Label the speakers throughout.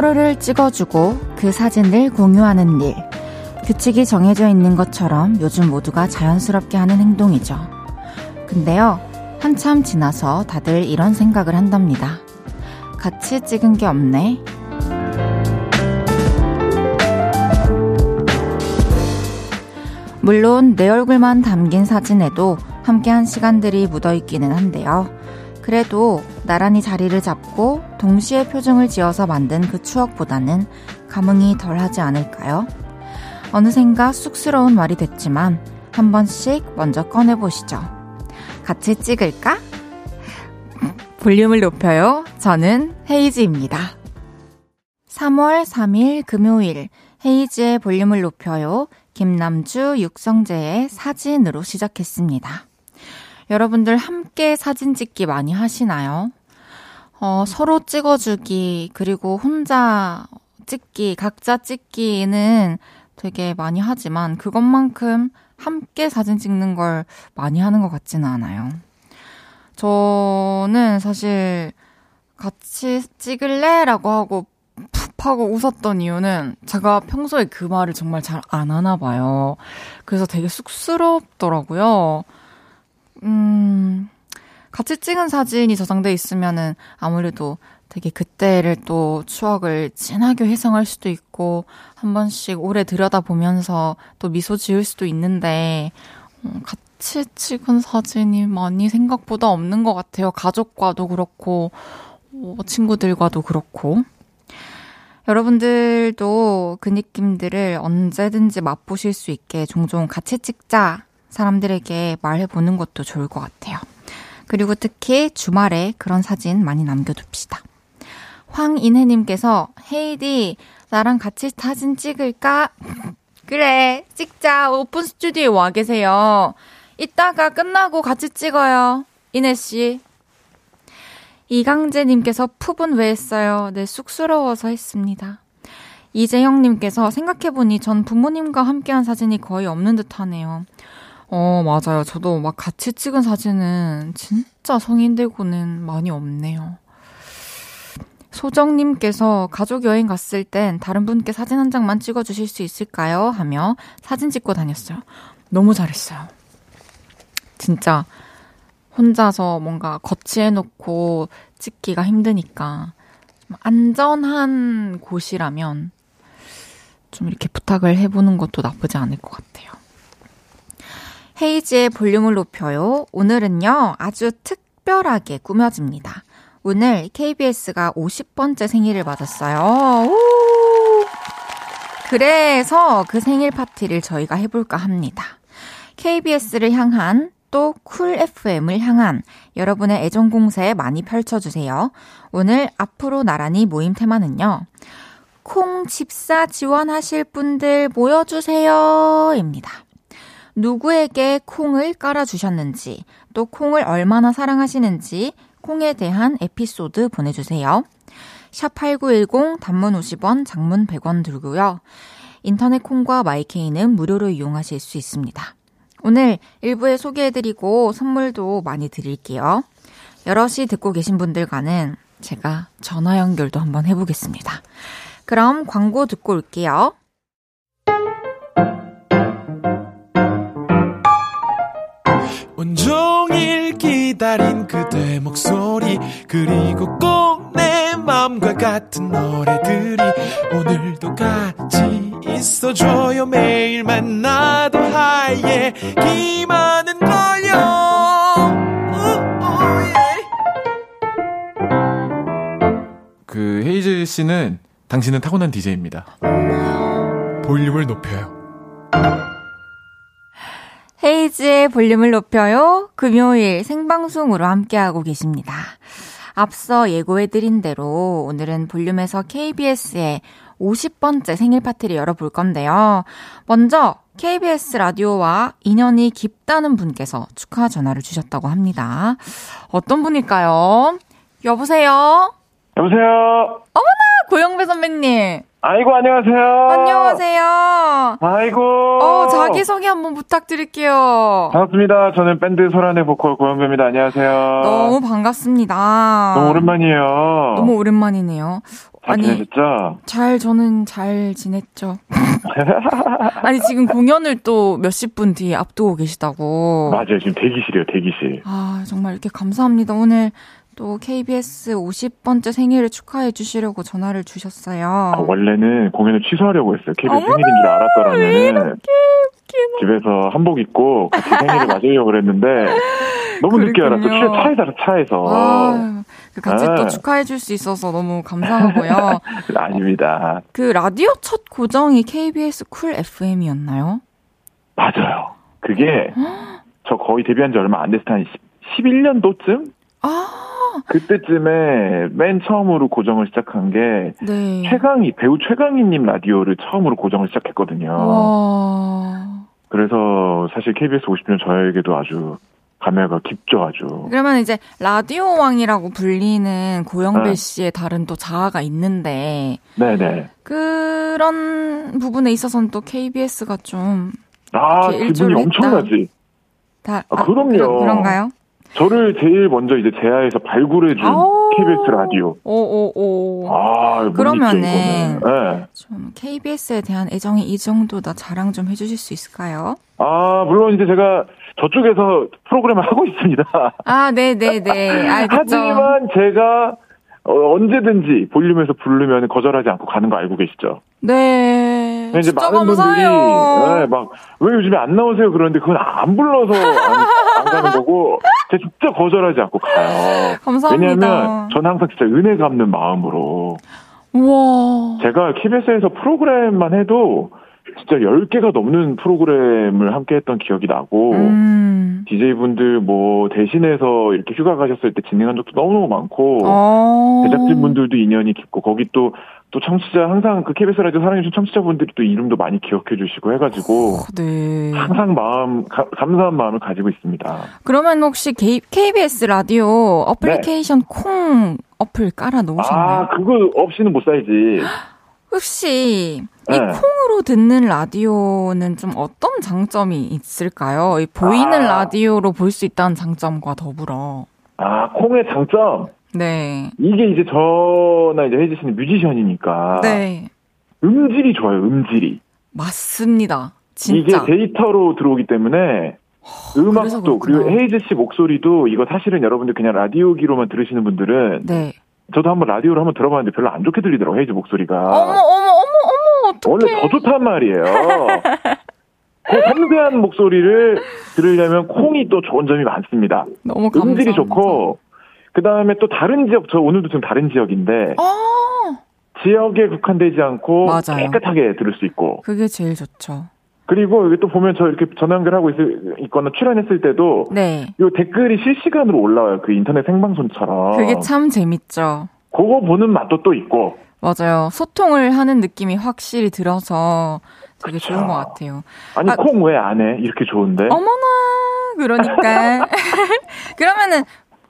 Speaker 1: 서로를 찍어주고 그 사진을 공유하는 일. 규칙이 정해져 있는 것처럼 요즘 모두가 자연스럽게 하는 행동이죠. 근데요, 한참 지나서 다들 이런 생각을 한답니다. 같이 찍은 게 없네. 물론 내 얼굴만 담긴 사진에도 함께한 시간들이 묻어 있기는 한데요. 그래도 나란히 자리를 잡고 동시에 표정을 지어서 만든 그 추억보다는 감흥이 덜 하지 않을까요? 어느샌가 쑥스러운 말이 됐지만 한 번씩 먼저 꺼내보시죠. 같이 찍을까? 볼륨을 높여요. 저는 헤이즈입니다. 3월 3일 금요일 헤이즈의 볼륨을 높여요. 김남주, 육성재의 사진으로 시작했습니다. 여러분들 함께 사진 찍기 많이 하시나요? 어, 서로 찍어주기, 그리고 혼자 찍기, 각자 찍기는 되게 많이 하지만 그것만큼 함께 사진 찍는 걸 많이 하는 것 같지는 않아요. 저는 사실 같이 찍을래? 라고 하고 푹 하고 웃었던 이유는 제가 평소에 그 말을 정말 잘 안 하나 봐요. 그래서 되게 쑥스럽더라고요. 음, 같이 찍은 사진이 저장돼 있으면은 아무래도 되게 그때를 또 추억을 진하게 회상할 수도 있고 한 번씩 오래 들여다보면서 또 미소 지을 수도 있는데 음, 같이 찍은 사진이 많이 생각보다 없는 것 같아요. 가족과도 그렇고 뭐 친구들과도 그렇고 여러분들도 그 느낌들을 언제든지 맛보실 수 있게 종종 같이 찍자 사람들에게 말해보는 것도 좋을 것 같아요. 그리고 특히 주말에 그런 사진 많이 남겨둡시다. 황인혜님께서 헤이디 나랑 같이 사진 찍을까? 그래 찍자 오픈 스튜디오에 와 계세요. 이따가 끝나고 같이 찍어요. 이혜씨. 이강재님께서 푸분 왜 했어요? 네 쑥스러워서 했습니다. 이재영님께서 생각해보니 전 부모님과 함께한 사진이 거의 없는 듯 하네요. 어, 맞아요. 저도 막 같이 찍은 사진은 진짜 성인 되고는 많이 없네요. 소정님께서 가족 여행 갔을 땐 다른 분께 사진 한 장만 찍어주실 수 있을까요? 하며 사진 찍고 다녔어요. 너무 잘했어요. 진짜 혼자서 뭔가 거치해놓고 찍기가 힘드니까 안전한 곳이라면 좀 이렇게 부탁을 해보는 것도 나쁘지 않을 것 같아요. 헤이지의 볼륨을 높여요. 오늘은요, 아주 특별하게 꾸며집니다. 오늘 KBS가 50번째 생일을 맞았어요. 오! 그래서 그 생일 파티를 저희가 해볼까 합니다. KBS를 향한 또 Cool FM을 향한 여러분의 애정 공세 많이 펼쳐주세요. 오늘 앞으로 나란히 모임 테마는요. 콩 집사 지원하실 분들 모여주세요. 입니다. 누구에게 콩을 깔아주셨는지, 또 콩을 얼마나 사랑하시는지, 콩에 대한 에피소드 보내주세요. 샵8910 단문 50원, 장문 100원 들고요. 인터넷 콩과 마이케이는 무료로 이용하실 수 있습니다. 오늘 일부에 소개해드리고 선물도 많이 드릴게요. 여럿이 듣고 계신 분들과는 제가 전화 연결도 한번 해보겠습니다. 그럼 광고 듣고 올게요.
Speaker 2: 온종일 기다린 그대 목소리 그리고 꼭 내 맘과 같은 노래들이 오늘도 같이 있어줘요. 매일 만나도 하얘 기만은 걸요
Speaker 3: 그 헤이즈 씨는 당신은 타고난 DJ입니다.
Speaker 2: 볼륨을 높여요
Speaker 1: 헤이즈의 볼륨을 높여요. 금요일 생방송으로 함께하고 계십니다. 앞서 예고해드린 대로 오늘은 볼륨에서 KBS의 50번째 생일 파티를 열어볼 건데요. 먼저 KBS 라디오와 인연이 깊다는 분께서 축하 전화를 주셨다고 합니다. 어떤 분일까요? 여보세요?
Speaker 4: 여보세요?
Speaker 1: 고영배 선배님.
Speaker 4: 아이고, 안녕하세요.
Speaker 1: 안녕하세요.
Speaker 4: 아이고.
Speaker 1: 어, 자기소개 한번 부탁드릴게요.
Speaker 4: 반갑습니다. 저는 밴드 소란의 보컬 고영배입니다. 안녕하세요.
Speaker 1: 너무 반갑습니다.
Speaker 4: 너무 오랜만이에요.
Speaker 1: 너무 오랜만이네요.
Speaker 4: 잘
Speaker 1: 아니,
Speaker 4: 지내셨죠?
Speaker 1: 잘, 저는 잘 지냈죠. 아니, 지금 공연을 또 몇십 분 뒤에 앞두고 계시다고.
Speaker 4: 맞아요. 지금 대기실이에요, 대기실.
Speaker 1: 아, 정말 이렇게 감사합니다. 오늘 또 KBS 50번째 생일을 축하해 주시려고 전화를 주셨어요.
Speaker 4: 아, 원래는 공연을 취소하려고 했어요. KBS
Speaker 1: 어머나,
Speaker 4: 생일인
Speaker 1: 줄왜
Speaker 4: 알았더라면 집에서 한복 입고 같이 생일을 맞으려고 그랬는데 너무 늦게 알았어. 차- 차에서 차에서.
Speaker 1: 아, 그 같이
Speaker 4: 네.
Speaker 1: 또 축하해 줄 수 있어서 너무 감사하고요.
Speaker 4: 아닙니다.
Speaker 1: 그 라디오 첫 고정이 KBS Cool FM이었나요?
Speaker 4: 맞아요. 그게 저 거의 데뷔한 지 얼마 안 됐을 때 한 11년도쯤?
Speaker 1: 아,
Speaker 4: 그때쯤에 맨 처음으로 고정을 시작한 게
Speaker 1: 네.
Speaker 4: 최강희 배우 최강희님 라디오를 처음으로 고정을 시작했거든요.
Speaker 1: 와.
Speaker 4: 그래서 사실 KBS 50주년 저에게도 아주 감회가 깊죠, 아주.
Speaker 1: 그러면 이제 라디오 왕이라고 불리는 고영배
Speaker 4: 네.
Speaker 1: 씨의 다른 또 자아가 있는데
Speaker 4: 네네.
Speaker 1: 그런 부분에 있어서는 또 KBS가 좀
Speaker 4: 아, 기분이. 엄청나지.
Speaker 1: 다,
Speaker 4: 아, 그럼요.
Speaker 1: 그런, 가요
Speaker 4: 저를 제일 먼저 이제 제아에서 발굴해준. KBS 라디오.
Speaker 1: 오오오.
Speaker 4: 아, 못
Speaker 1: 그러면은.
Speaker 4: 네.
Speaker 1: 좀 KBS에 대한 애정이 이 정도다 자랑 좀 해주실 수 있을까요?
Speaker 4: 아, 물론 이제 제가 저쪽에서 프로그램을 하고 있습니다.
Speaker 1: 아, 네 네 네. 알겠죠.
Speaker 4: 하지만 제가 어, 언제든지 볼륨에서 부르면 거절하지 않고 가는 거 알고 계시죠?
Speaker 1: 네.
Speaker 4: 이제
Speaker 1: 진짜
Speaker 4: 많은
Speaker 1: 감사해요.
Speaker 4: 분들이 네, 막왜 요즘에 안 나오세요 그러는데 그건 안 불러서 안, 안 가는 거고 제가 진짜 거절하지 않고 가요.
Speaker 1: 감사합니다.
Speaker 4: 왜냐하면 저는 항상 진짜 은혜 갚는 마음으로
Speaker 1: 우와.
Speaker 4: 제가 KBS에서 프로그램만 해도 진짜 10개가 넘는 프로그램을 함께 했던 기억이 나고
Speaker 1: 음.
Speaker 4: DJ분들 뭐 대신해서 이렇게 휴가 가셨을 때 진행한 적도 너무너무 많고
Speaker 1: 어.
Speaker 4: 제작진분들도 인연이 깊고 거기 또 또 청취자 항상 그 KBS 라디오 사랑해주신 청취자분들이 또 이름도 많이 기억해 주시고 해가지고
Speaker 1: 네.
Speaker 4: 항상 마음 가- 감사한 마음을 가지고 있습니다.
Speaker 1: 그러면 혹시 KBS 라디오 어플리케이션 콩 어플 깔아 놓으셨나요?
Speaker 4: 네. 아 그거 없이는 못 살지.
Speaker 1: 혹시 이
Speaker 4: 네.
Speaker 1: 콩으로 듣는 라디오는 좀 어떤 장점이 있을까요? 이 보이는
Speaker 4: 아.
Speaker 1: 라디오로 볼 수 있다는 장점과 더불어.
Speaker 4: 아 콩의 장점
Speaker 1: 네.
Speaker 4: 이게 이제 저나 이제 혜지 씨는 뮤지션이니까
Speaker 1: 네.
Speaker 4: 음질이 좋아요. 음질이
Speaker 1: 맞습니다.
Speaker 4: 이게
Speaker 1: 진짜.
Speaker 4: 데이터로 들어오기 때문에
Speaker 1: 그래서
Speaker 4: 음악도
Speaker 1: 그렇구나.
Speaker 4: 그리고 헤이즈 씨 목소리도 이거 사실은 여러분들 그냥 라디오기로만 들으시는 분들은
Speaker 1: 네.
Speaker 4: 저도 한번 라디오로 한번 들어봤는데 별로 안 좋게 들리더라고 헤이즈 목소리가
Speaker 1: 어머, 어머, 어머, 어머,
Speaker 4: 원래
Speaker 1: 어떡해.
Speaker 4: 더 좋단 말이에요. 그 섬세한 목소리를 들으려면 콩이 또 좋은 점이 많습니다.
Speaker 1: 너무 감사합니다.
Speaker 4: 음질이 좋고 그 다음에 또 다른 지역 저 오늘도 지금 다른 지역인데
Speaker 1: 어,
Speaker 4: 지역에 국한되지 않고
Speaker 1: 맞아요.
Speaker 4: 깨끗하게 들을 수 있고
Speaker 1: 그게 제일 좋죠.
Speaker 4: 그리고 여기 또 보면 저 이렇게 전화 연결하고 있, 있거나 출연했을 때도
Speaker 1: 네.
Speaker 4: 요 댓글이 실시간으로 올라와요. 그 인터넷 생방송처럼.
Speaker 1: 그게 참 재밌죠.
Speaker 4: 그거 보는 맛도 또 있고.
Speaker 1: 맞아요. 소통을 하는 느낌이 확실히 들어서 되게
Speaker 4: 그쵸.
Speaker 1: 좋은 것 같아요.
Speaker 4: 아니
Speaker 1: 아,
Speaker 4: 콩왜 안 해? 이렇게 좋은데.
Speaker 1: 어머나, 그러니까. 그러면은,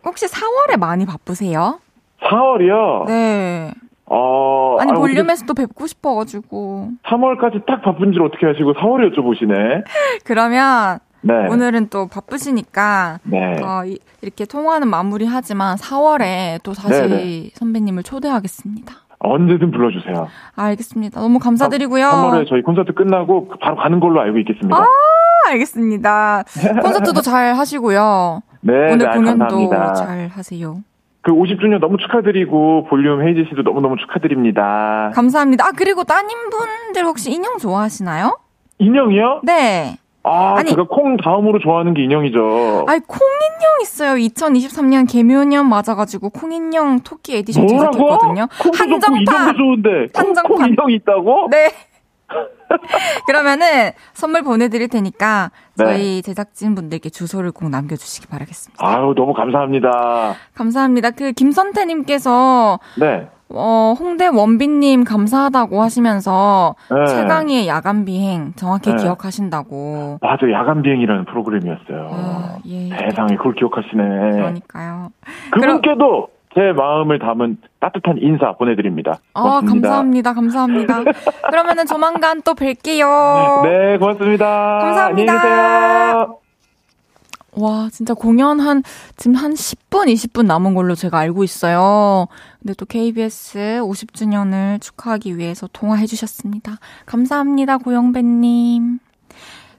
Speaker 1: 혹시 4월에 많이 바쁘세요?
Speaker 4: 4월이요.
Speaker 1: 네.
Speaker 4: 어.
Speaker 1: 아니,
Speaker 4: 아, 어떻게
Speaker 1: 볼륨에서도 뵙고 싶어가지고.
Speaker 4: 3월까지 딱 바쁜 줄 어떻게 하시고 4월에 여쭤보시네.
Speaker 1: 그러면,
Speaker 4: 네.
Speaker 1: 오늘은 또 바쁘시니까,
Speaker 4: 네.
Speaker 1: 어, 이- 이렇게 통화는 마무리 하지만 4월에 또 다시
Speaker 4: 네네.
Speaker 1: 선배님을 초대하겠습니다.
Speaker 4: 언제든 불러주세요.
Speaker 1: 알겠습니다. 너무 감사드리고요.
Speaker 4: 3월에 저희 콘서트 끝나고 바로 가는 걸로 알고 있겠습니다.
Speaker 1: 아, 알겠습니다. 콘서트도 잘 하시고요.
Speaker 4: 네,
Speaker 1: 오늘
Speaker 4: 네,
Speaker 1: 공연도. 잘 하세요.
Speaker 4: 그 50주년 너무 축하드리고 볼륨 헤이즈 씨도 너무너무 축하드립니다.
Speaker 1: 감사합니다. 아, 그리고 따님분들 혹시 인형 좋아하시나요?
Speaker 4: 인형이요?
Speaker 1: 네.
Speaker 4: 아,
Speaker 1: 아니.
Speaker 4: 제가 콩 다음으로 좋아하는 게 인형이죠.
Speaker 1: 아이, 콩인형 있어요. 2023년 계묘년 맞아가지고 콩 인형 토끼 에디션
Speaker 4: 뭐라고?
Speaker 1: 제작했거든요.
Speaker 4: 좋고 인형도
Speaker 1: 한정판!
Speaker 4: 좋은데 콩,
Speaker 1: 한정판.
Speaker 4: 콩 인형이 있다고?
Speaker 1: 네. 그러면은 선물 보내드릴 테니까
Speaker 4: 네.
Speaker 1: 저희 제작진 분들께 주소를 꼭 남겨주시기 바라겠습니다.
Speaker 4: 아유 너무 감사합니다.
Speaker 1: 감사합니다. 그 김선태님께서
Speaker 4: 네.
Speaker 1: 어, 홍대 원빈님 감사하다고 하시면서
Speaker 4: 네.
Speaker 1: 최강희의 야간 비행 정확히
Speaker 4: 네.
Speaker 1: 기억하신다고.
Speaker 4: 맞아 야간 비행이라는 프로그램이었어요.
Speaker 1: 아, 예.
Speaker 4: 세상에 그걸 기억하시네.
Speaker 1: 그러니까요.
Speaker 4: 그분께도 제 마음을 담은 따뜻한 인사 보내드립니다.
Speaker 1: 아,
Speaker 4: 고맙습니다.
Speaker 1: 감사합니다. 감사합니다. 그러면은 조만간 또 뵐게요.
Speaker 4: 네, 고맙습니다.
Speaker 1: 감사합니다.
Speaker 4: 안녕히 계세요.
Speaker 1: 와, 진짜 공연 한, 지금 한 10분, 20분 남은 걸로 제가 알고 있어요. 근데 또 KBS 50주년을 축하하기 위해서 통화해 주셨습니다. 감사합니다, 고영배님.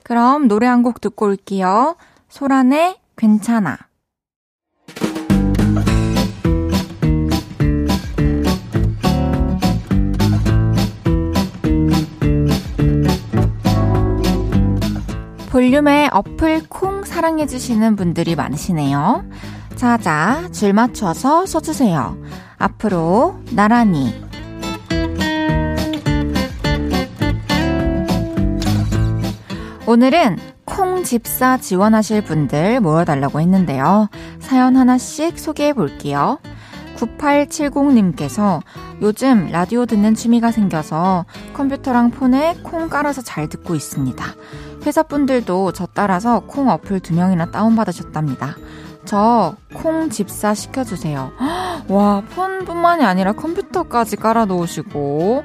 Speaker 1: 그럼 노래 한 곡 듣고 올게요. 소란의 괜찮아. 볼륨의 어플 콩 사랑해주시는 분들이 많으시네요. 자자, 줄 맞춰서 써주세요. 앞으로 나란히. 오늘은 콩 집사 지원하실 분들 모여달라고 했는데요. 사연 하나씩 소개해 볼게요. 9870님께서 요즘 라디오 듣는 취미가 생겨서 컴퓨터랑 폰에 콩 깔아서 잘 듣고 있습니다. 회사분들도 저 따라서 콩 어플 두 명이나 다운받으셨답니다. 저 콩 집사 시켜주세요. 와, 폰뿐만이 아니라 컴퓨터까지 깔아놓으시고,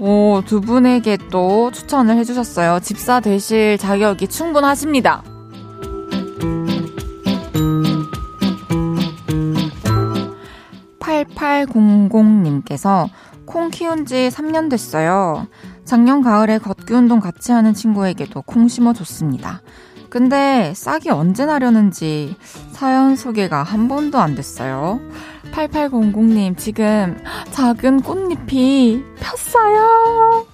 Speaker 1: 오, 두 분에게 또 추천을 해주셨어요. 집사 되실 자격이 충분하십니다. 8800님께서 콩 키운 지 3년 됐어요. 작년 가을에 걷기 운동 같이 하는 친구에게도 콩 심어줬습니다. 근데 싹이 언제 나려는지 사연 소개가 한 번도 안 됐어요. 8800님, 지금 작은 꽃잎이 폈어요.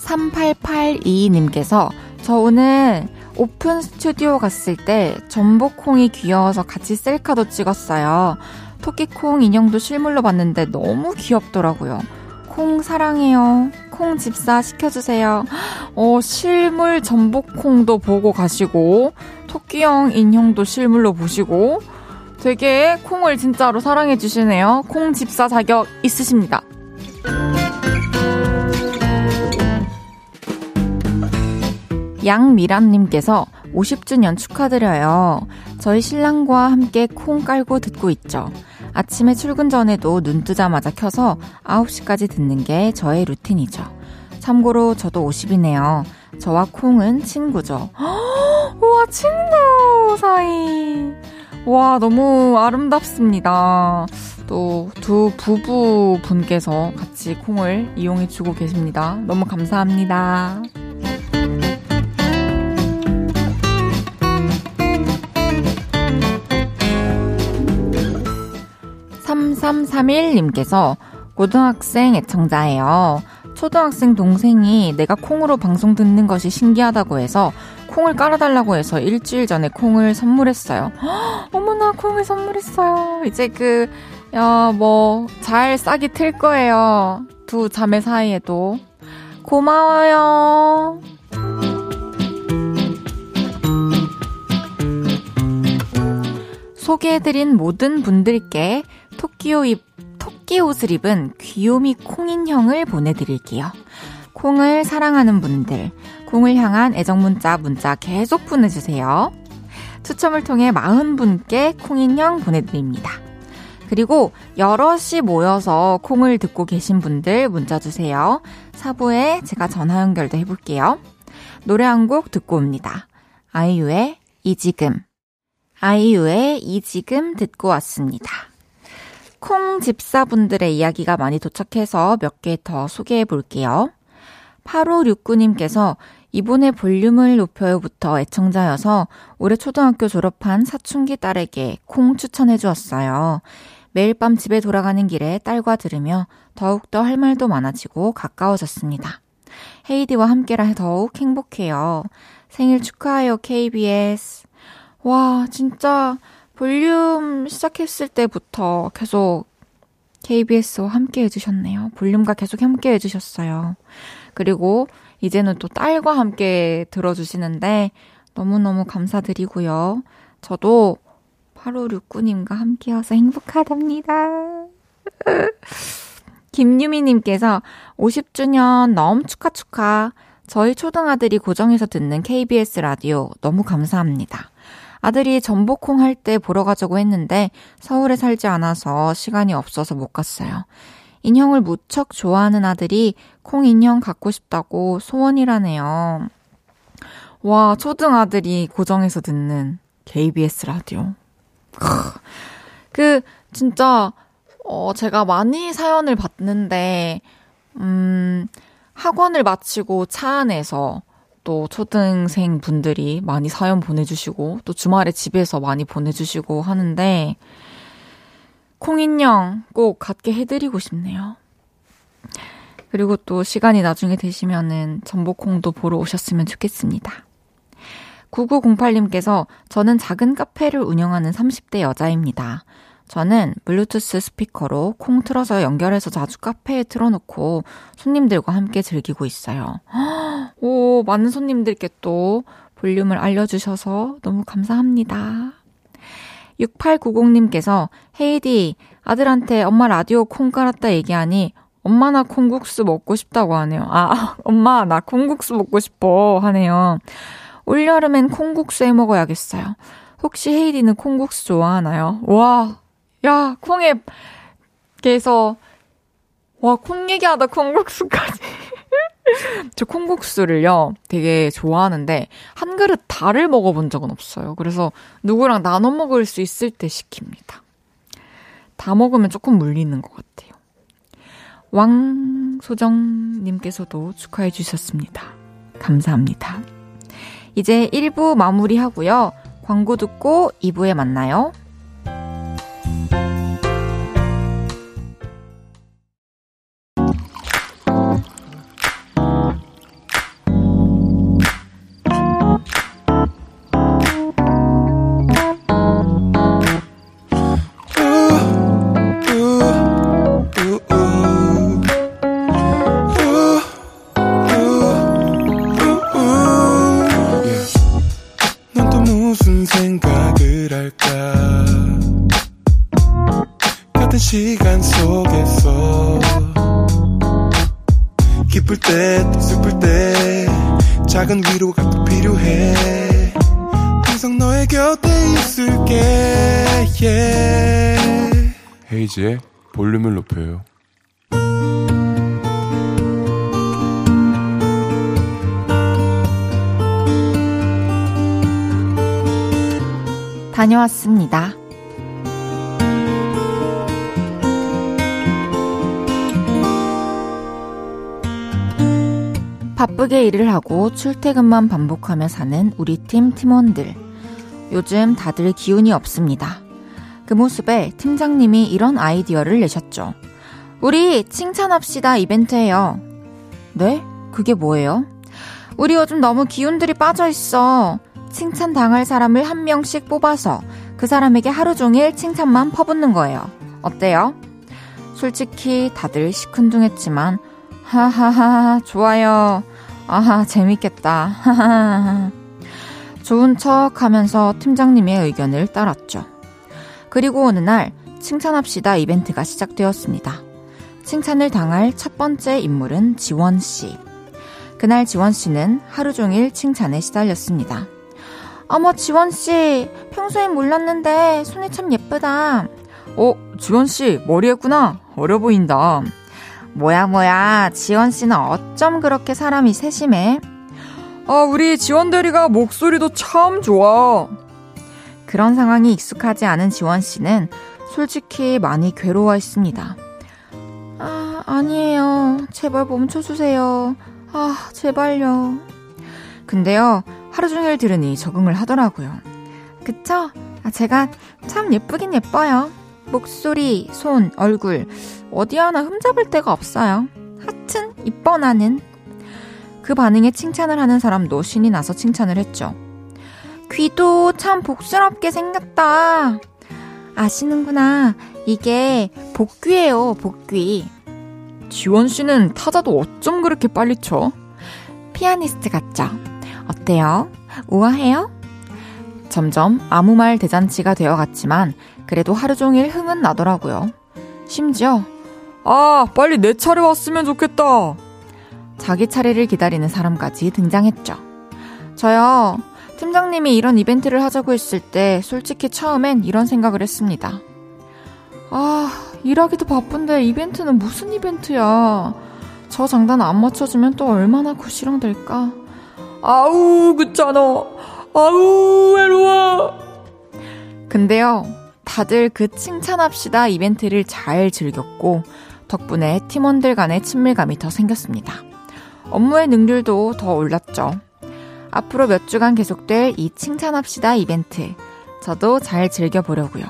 Speaker 1: 3882님께서 저 오늘 오픈 스튜디오 갔을 때 전복콩이 귀여워서 같이 셀카도 찍었어요. 토끼콩 인형도 실물로 봤는데 너무 귀엽더라고요. 콩 사랑해요. 콩 집사 시켜주세요. 어, 실물 전복콩도 보고 가시고, 토끼형 인형도 실물로 보시고, 되게 콩을 진짜로 사랑해주시네요. 콩 집사 자격 있으십니다. 양미란님께서 50주년 축하드려요. 저희 신랑과 함께 콩 깔고 듣고 있죠. 아침에 출근 전에도 눈 뜨자마자 켜서 9시까지 듣는 게 저의 루틴이죠. 참고로 저도 50이네요. 저와 콩은 친구죠. 우와, 친구 사이. 와, 너무 아름답습니다. 또 두 부부 분께서 같이 콩을 이용해 주고 계십니다. 너무 감사합니다. 3331님께서 고등학생 애청자예요. 초등학생 동생이 내가 콩으로 방송 듣는 것이 신기하다고 해서 콩을 깔아달라고 해서 일주일 전에 콩을 선물했어요. 어머나, 콩을 선물했어요. 이제 그, 야, 뭐, 잘 싹이 틀 거예요. 두 자매 사이에도. 고마워요. 소개해드린 모든 분들께 토끼 옷, 토끼 옷을 입은 귀요미 콩인형을 보내드릴게요. 콩을 사랑하는 분들, 콩을 향한 애정 문자, 문자 계속 보내주세요. 추첨을 통해 40분께 콩인형 보내드립니다. 그리고 여럿이 모여서 콩을 듣고 계신 분들 문자 주세요. 사부에 제가 전화 연결도 해볼게요. 노래 한 곡 듣고 옵니다. 아이유의 이 지금. 아이유의 이 지금 듣고 왔습니다. 콩 집사분들의 이야기가 많이 도착해서 몇 개 더 소개해 볼게요. 8569님께서 이번에 볼륨을 높여요부터 애청자여서 올해 초등학교 졸업한 사춘기 딸에게 콩 추천해 주었어요. 매일 밤 집에 돌아가는 길에 딸과 들으며 더욱더 할 말도 많아지고 가까워졌습니다. 헤이디와 함께라 더욱 행복해요. 생일 축하해요, KBS. 와, 진짜 볼륨 시작했을 때부터 계속 KBS와 함께 해주셨네요. 볼륨과 계속 함께 해주셨어요. 그리고 이제는 또 딸과 함께 들어주시는데 너무너무 감사드리고요. 저도 8569님과 함께여서 행복하답니다. 김유미님께서 50주년 너무 축하 축하. 저희 초등아들이 고정해서 듣는 KBS 라디오 너무 감사합니다. 아들이 전복콩 할 때 보러 가자고 했는데 서울에 살지 않아서 시간이 없어서 못 갔어요. 인형을 무척 좋아하는 아들이 콩 인형 갖고 싶다고 소원이라네요. 와, 초등 아들이 고정해서 듣는 KBS 라디오. 그, 진짜, 어, 제가 많이 사연을 받는데, 음, 학원을 마치고 차 안에서 또 초등생 분들이 많이 사연 보내주시고, 또 주말에 집에서 많이 보내주시고 하는데, 콩인형 꼭 갖게 해드리고 싶네요. 그리고 또 시간이 나중에 되시면은 전복콩도 보러 오셨으면 좋겠습니다. 9908님께서 저는 작은 카페를 운영하는 30대 여자입니다. 저는 블루투스 스피커로 콩 틀어서 연결해서 자주 카페에 틀어놓고 손님들과 함께 즐기고 있어요. 오, 많은 손님들께 또 볼륨을 알려주셔서 너무 감사합니다. 6890님께서 헤이디, 아들한테 엄마 라디오 콩 깔았다 얘기하니 엄마 나 콩국수 먹고 싶다고 하네요. 아, 엄마 나 콩국수 먹고 싶어 하네요. 올여름엔 콩국수 해 먹어야겠어요. 혹시 헤이디는 콩국수 좋아하나요? 와, 야, 콩에, 그래서, 와, 콩 얘기하다 콩국수까지. 저 콩국수를요, 되게 좋아하는데, 한 그릇 다를 먹어본 적은 없어요. 그래서 누구랑 나눠 먹을 수 있을 때 시킵니다. 다 먹으면 조금 물리는 것 같아요. 왕소정님께서도 축하해 주셨습니다. 감사합니다. 이제 1부 마무리하고요. 광고 듣고 2부에 만나요.
Speaker 2: 헤이지의 볼륨을 높여요.
Speaker 1: 다녀왔습니다. 바쁘게 일을 하고 출퇴근만 반복하며 사는 우리 팀 팀원들. 요즘 다들 기운이 없습니다. 그 모습에 팀장님이 이런 아이디어를 내셨죠. 우리 칭찬합시다 이벤트예요. 네? 그게 뭐예요? 우리 요즘 너무 기운들이 빠져 있어. 칭찬 당할 사람을 한 명씩 뽑아서 그 사람에게 하루 종일 칭찬만 퍼붓는 거예요. 어때요? 솔직히 다들 시큰둥했지만 하하하 좋아요. 아하 재밌겠다. 하하하. 좋은 척 하면서 팀장님의 의견을 따랐죠. 그리고 어느 날 칭찬합시다 이벤트가 시작되었습니다. 칭찬을 당할 첫 번째 인물은 지원 씨. 그날 지원 씨는 하루 종일 칭찬에 시달렸습니다. 어머, 지원 씨, 평소엔 몰랐는데 손이 참 예쁘다. 어, 지원 씨, 머리 했구나. 어려 보인다. 뭐야, 뭐야. 지원 씨는 어쩜 그렇게 사람이 세심해? 아, 우리 지원 대리가 목소리도 참 좋아. 그런 상황이 익숙하지 않은 지원 씨는 솔직히 많이 괴로워했습니다. 아, 아니에요. 제발 멈춰주세요. 아, 제발요. 근데요, 하루 종일 들으니 적응을 하더라고요. 그쵸? 아, 제가 참 예쁘긴 예뻐요. 목소리, 손, 얼굴, 어디 하나 흠잡을 데가 없어요. 하튼, 이뻐 나는. 그 반응에 칭찬을 하는 사람도 신이 나서 칭찬을 했죠. 귀도 참 복스럽게 생겼다. 아시는구나. 이게 복귀예요, 복귀. 지원 씨는 타자도 어쩜 그렇게 빨리 쳐? 피아니스트 같죠? 어때요? 우아해요? 점점 아무 말 대잔치가 되어갔지만 그래도 하루 종일 흥은 나더라고요. 심지어 아 빨리 내 차례 왔으면 좋겠다. 자기 차례를 기다리는 사람까지 등장했죠. 저요 팀장님이 이런 이벤트를 하자고 했을 때 솔직히 처음엔 이런 생각을 했습니다. 아, 일하기도 바쁜데 이벤트는 무슨 이벤트야. 저 장단 안 맞춰주면 또 얼마나 구시렁될까? 아우, 그잖아. 아우, 외로워. 근데요, 다들 그 칭찬합시다 이벤트를 잘 즐겼고, 덕분에 팀원들 간의 친밀감이 더 생겼습니다. 업무의 능률도 더 올랐죠. 앞으로 몇 주간 계속될 이 칭찬합시다 이벤트. 저도 잘 즐겨보려고요.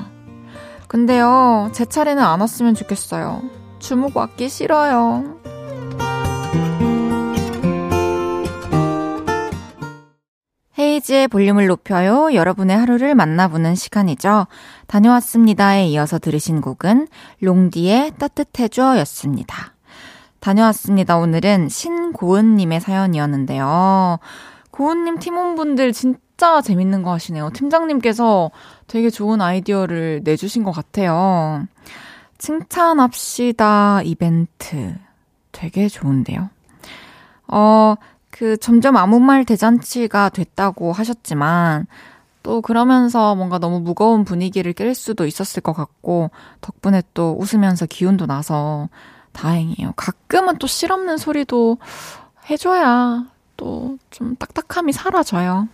Speaker 1: 근데요, 제 차례는 안 왔으면 좋겠어요. 주목 받기 싫어요. 헤이지의 볼륨을 높여요. 여러분의 하루를 만나보는 시간이죠. 다녀왔습니다에 이어서 들으신 곡은 롱디의 따뜻해줘 였습니다. 다녀왔습니다. 오늘은 신고은님의 사연이었는데요. 고은님 팀원분들 진짜 재밌는 거 하시네요. 팀장님께서 되게 좋은 아이디어를 내주신 것 같아요. 칭찬합시다 이벤트. 되게 좋은데요. 어, 그 점점 아무 말 대잔치가 됐다고 하셨지만 또 그러면서 뭔가 너무 무거운 분위기를 깰 수도 있었을 것 같고 덕분에 또 웃으면서 기운도 나서 다행이에요. 가끔은 또 실없는 소리도 해줘야 또 좀 딱딱함이 사라져요.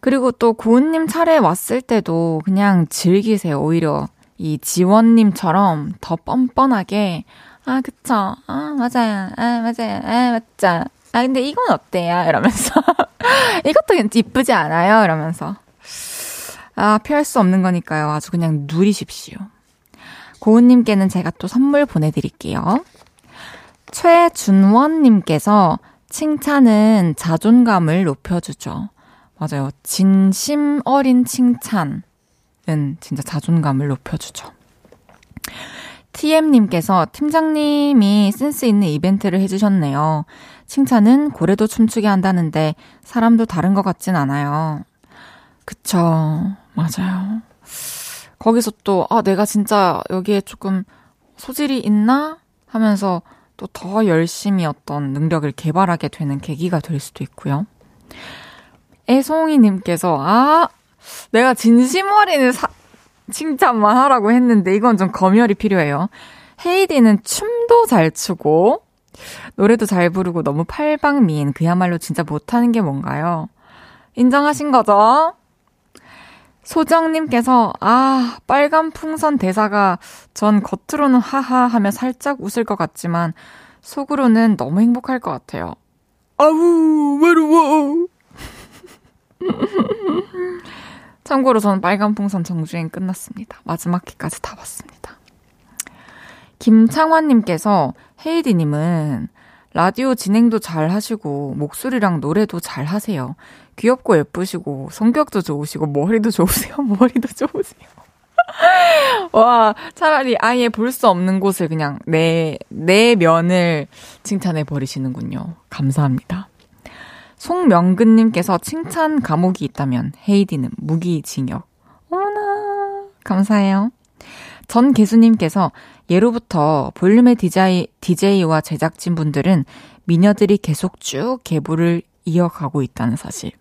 Speaker 1: 그리고 또 고은님 차례 왔을 때도 그냥 즐기세요. 오히려 이 지원님처럼 더 뻔뻔하게 아 그쵸? 아 맞아요. 아 맞아요. 아 맞죠. 아 근데 이건 어때요? 이러면서. 이것도 이쁘지 않아요? 이러면서. 아 피할 수 없는 거니까요. 아주 그냥 누리십시오. 고은님께는 제가 또 선물 보내드릴게요. 최준원님께서 칭찬은 자존감을 높여주죠 맞아요 진심 어린 칭찬은 진짜 자존감을 높여주죠 TM님께서 팀장님이 센스 있는 이벤트를 해주셨네요. 칭찬은 고래도 춤추게 한다는데 사람도 다른 것 같진 않아요. 그쵸. 맞아요. 거기서 또, 아, 내가 진짜 여기에 조금 소질이 있나? 하면서 또 더 열심히 어떤 능력을 개발하게 되는 계기가 될 수도 있고요. 애송이님께서, 아, 내가 진심 어린 사, 칭찬만 하라고 했는데 이건 좀 검열이 필요해요. 헤이디는 춤도 잘 추고 노래도 잘 부르고 너무 팔방미인 그야말로 진짜 못하는 게 뭔가요? 인정하신 거죠? 소정님께서 아 빨간 풍선 대사가 전 겉으로는 하하 하며 살짝 웃을 것 같지만 속으로는 너무 행복할 것 같아요. 아우 외로워. 참고로 저는 빨간 풍선 정주행 끝났습니다. 마지막 회까지 다 봤습니다. 김창환님께서 헤이디님은 라디오 진행도 잘 하시고 목소리랑 노래도 잘 하세요. 귀엽고 예쁘시고 성격도 좋으시고 머리도 좋으세요. 머리도 좋으세요. 와, 차라리 아예 볼 수 없는 곳을 그냥 내, 내 면을 칭찬해 버리시는군요. 감사합니다. 송명근님께서 칭찬 감옥이 있다면 헤이디는 무기징역. 어머나, 감사해요. 전계수님께서 예로부터 볼륨의 디자이, DJ와 제작진분들은 미녀들이 계속 쭉 계보를 이어가고 있다는 사실.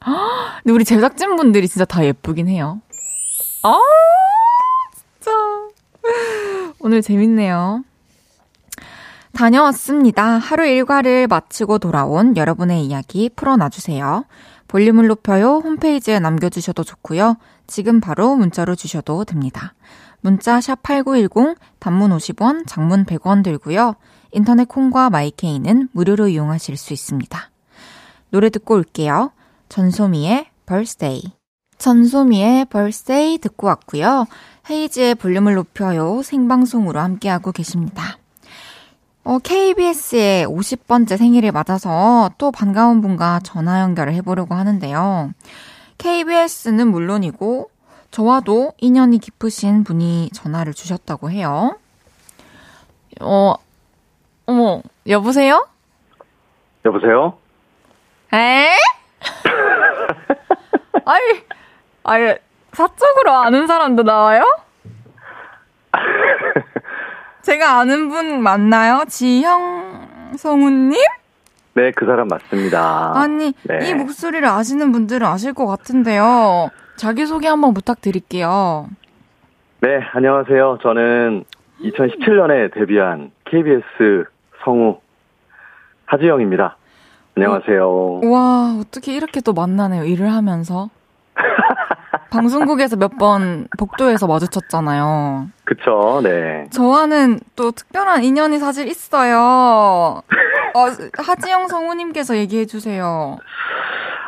Speaker 1: 근데 우리 제작진 분들이 진짜 다 예쁘긴 해요. 아, 진짜. 오늘 재밌네요. 다녀왔습니다. 하루 일과를 마치고 돌아온 여러분의 이야기 풀어놔주세요. 볼륨을 높여요 홈페이지에 남겨주셔도 좋고요. 지금 바로 문자로 주셔도 됩니다. 문자 샵8910 단문 50원, 장문 100원 들고요. 인터넷 콩과 마이케이는 무료로 이용하실 수 있습니다. 노래 듣고 올게요. 전소미의 birthday. 전소미의 birthday 듣고 왔고요. 헤이즈의 볼륨을 높여요 생방송으로 함께하고 계십니다. 어, KBS의 50번째 생일을 맞아서 또 반가운 분과 전화 연결을 해보려고 하는데요. KBS는 물론이고, 저와도 인연이 깊으신 분이 전화를 주셨다고 해요. 어, 어머, 여보세요?
Speaker 4: 여보세요?
Speaker 1: 에? 아니, 아니, 사적으로 아는 사람도 나와요? 제가 아는 분 맞나요? 지형 성우님?
Speaker 4: 네, 그 사람 맞습니다.
Speaker 1: 아니,
Speaker 4: 네.
Speaker 1: 이 목소리를 아시는 분들은 아실 것 같은데요. 자기소개 한번 부탁드릴게요.
Speaker 4: 네, 안녕하세요. 저는 2017년에 데뷔한 KBS
Speaker 5: 성우 하지영입니다. 안녕하세요.
Speaker 1: 와, 어떻게 이렇게 또 만나네요. 일을 하면서. 방송국에서 몇 번 복도에서 마주쳤잖아요.
Speaker 5: 그쵸, 네.
Speaker 1: 저와는 또 특별한 인연이 사실 있어요. 어, 하지영 성우님께서 얘기해 주세요.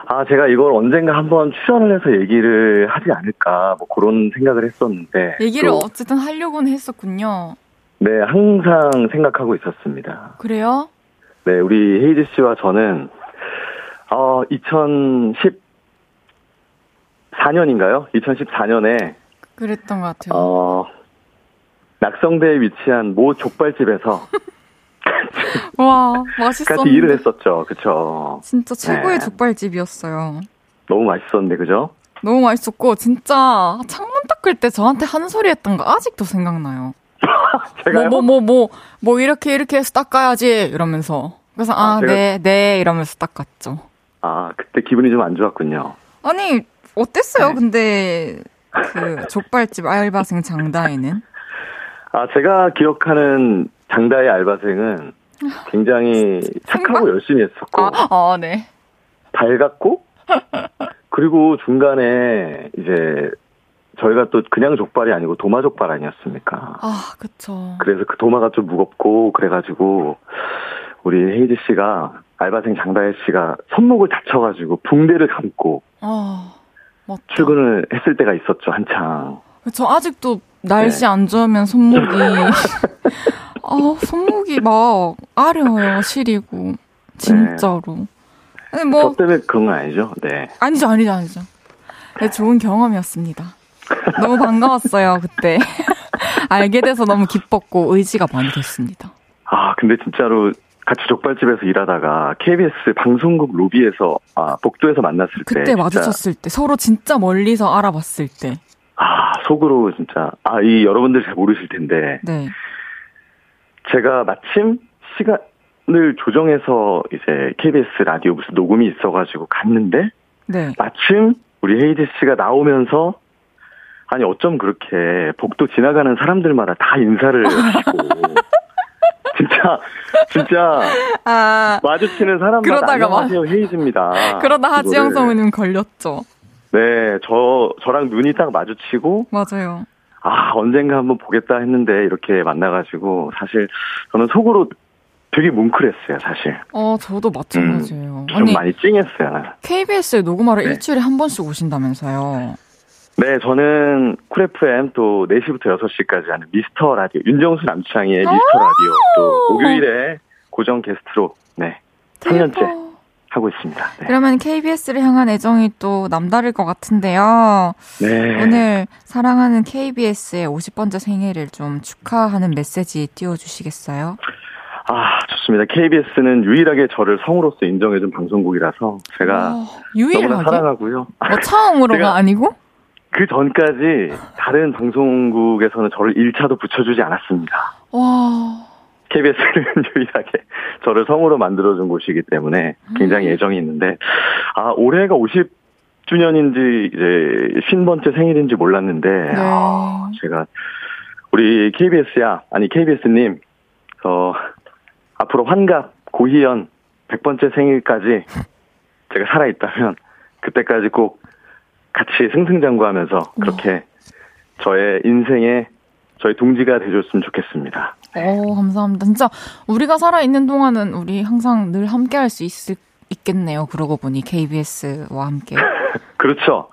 Speaker 5: 아, 제가 이걸 언젠가 한번 출연을 해서 얘기를 하지 않을까, 뭐 그런 생각을 했었는데.
Speaker 1: 얘기를
Speaker 5: 또,
Speaker 1: 어쨌든 하려고는 했었군요.
Speaker 5: 네, 항상 생각하고 있었습니다.
Speaker 1: 그래요?
Speaker 5: 네, 우리 헤이즈 씨와 저는, 어, 2014년인가요? 2014년에,
Speaker 1: 그랬던 것 같아요.
Speaker 5: 어, 낙성대에 위치한 모 족발집에서
Speaker 1: 와, 맛있었는데.
Speaker 5: 같이 일을 했었죠. 그쵸.
Speaker 1: 진짜 최고의
Speaker 5: 네.
Speaker 1: 족발집이었어요.
Speaker 5: 너무 맛있었는데, 그죠?
Speaker 1: 너무 맛있었고 진짜 창문 닦을 때 저한테 하는 소리 했던 거 아직도 생각나요.
Speaker 5: 제가요?
Speaker 1: 뭐 뭐 뭐 뭐 뭐 이렇게 이렇게 해서 닦아야지 이러면서 그래서
Speaker 5: 아,
Speaker 1: 아
Speaker 5: 제가-
Speaker 1: 네네 이러면서 닦았죠.
Speaker 5: 아, 그때 기분이 좀 안 좋았군요.
Speaker 1: 아니 어땠어요?
Speaker 5: 네.
Speaker 1: 근데 그 족발집 알바생 장다혜는
Speaker 5: 아, 제가 기억하는 장다의 알바생은 굉장히 착하고? 열심히 했었고,
Speaker 1: 아, 아 네.
Speaker 5: 밝았고, 그리고 중간에 이제 저희가 또 그냥 족발이 아니고 도마 족발 아니었습니까?
Speaker 1: 아 그쵸.
Speaker 5: 그래서 그 도마가 좀 무겁고 그래가지고 우리 헤이즈 씨가 알바생 장다혜 씨가 손목을 다쳐가지고 붕대를 감고
Speaker 1: 아 맞다.
Speaker 5: 출근을 했을 때가 있었죠 한창.
Speaker 1: 저 아직도 날씨
Speaker 5: 네.
Speaker 1: 안 좋으면 손목이 아 손목이 막 아려요 시리고 진짜로. 아니
Speaker 5: 뭐저 때문에 그런 건 아니죠? 네.
Speaker 1: 아니죠, 아니죠, 아니죠. 네, 좋은 경험이었습니다. 너무 반가웠어요, 그때. 알게 돼서 너무 기뻤고 의지가 많이 됐습니다.
Speaker 5: 아, 근데 진짜로 같이 족발집에서 일하다가 KBS 방송국 로비에서, 아, 복도에서 만났을 때.
Speaker 1: 그때 마주쳤을 때, 서로 진짜 멀리서 알아봤을 때.
Speaker 5: 아, 속으로 진짜, 아, 이 여러분들 잘 모르실 텐데,
Speaker 1: 네.
Speaker 5: 제가 마침 시간을 조정해서 이제 KBS 라디오 무슨 녹음이 있어가지고 갔는데,
Speaker 1: 네.
Speaker 5: 마침 우리 헤이즈 씨가 나오면서, 아니, 어쩜 그렇게 복도 지나가는 사람들마다 다 인사를 하시고, 진짜, 진짜,
Speaker 1: 아,
Speaker 5: 마주치는 사람마다
Speaker 1: 그러다가
Speaker 5: 안녕하세요 헤이즈입니다.
Speaker 1: 그러다 하지영. 성우님 걸렸죠.
Speaker 5: 네, 저 저랑 눈이 딱 마주치고
Speaker 1: 맞아요.
Speaker 5: 아 언젠가 한번 보겠다 했는데 이렇게 만나가지고 사실 저는 속으로 되게 뭉클했어요 사실.
Speaker 1: 어, 저도 마찬가지예요.
Speaker 5: 좀
Speaker 1: 아니,
Speaker 5: 많이 찡했어요.
Speaker 1: KBS에 녹음하러
Speaker 5: 네.
Speaker 1: 일주일에 한 번씩 오신다면서요.
Speaker 5: 네, 저는 Cool FM 또 4시부터 6시까지 하는 미스터 라디오 윤정수 남창희의 미스터 라디오 또 목요일에 고정 게스트로 네 3년째
Speaker 1: 대박.
Speaker 5: 하고 있습니다. 네.
Speaker 1: 그러면 KBS를 향한 애정이 또 남다를 것 같은데요.
Speaker 5: 네.
Speaker 1: 오늘 사랑하는 KBS의 50번째 생일을 좀 축하하는 메시지 띄워주시겠어요?
Speaker 5: 아, 좋습니다. KBS는 유일하게 저를 성우로서 인정해준 방송국이라서 제가
Speaker 1: 와,
Speaker 5: 너무나
Speaker 1: 유일하게?
Speaker 5: 사랑하고요.
Speaker 1: 뭐 처음으로가 아니고?
Speaker 5: 그 전까지 다른 방송국에서는 저를 1차도 붙여주지 않았습니다.
Speaker 1: 와,
Speaker 5: KBS는 유일하게 저를 성우로 만들어준 곳이기 때문에 굉장히
Speaker 1: 음.
Speaker 5: 애정이 있는데, 아, 올해가 50주년인지 이제 50번째 생일인지 몰랐는데,
Speaker 1: 네.
Speaker 5: 아, 제가 우리 KBS야, 아니 KBS님, 어, 앞으로 환갑, 고희연 100번째 생일까지 제가 살아있다면 그때까지 꼭 같이 승승장구하면서 그렇게 저의 인생에 저희 동지가 돼줬으면 좋겠습니다.
Speaker 1: 오, 감사합니다. 진짜 우리가 살아있는 동안은 우리 항상 늘 함께 할 수 있을, 있겠네요. 그러고 보니 KBS와 함께.
Speaker 5: 그렇죠.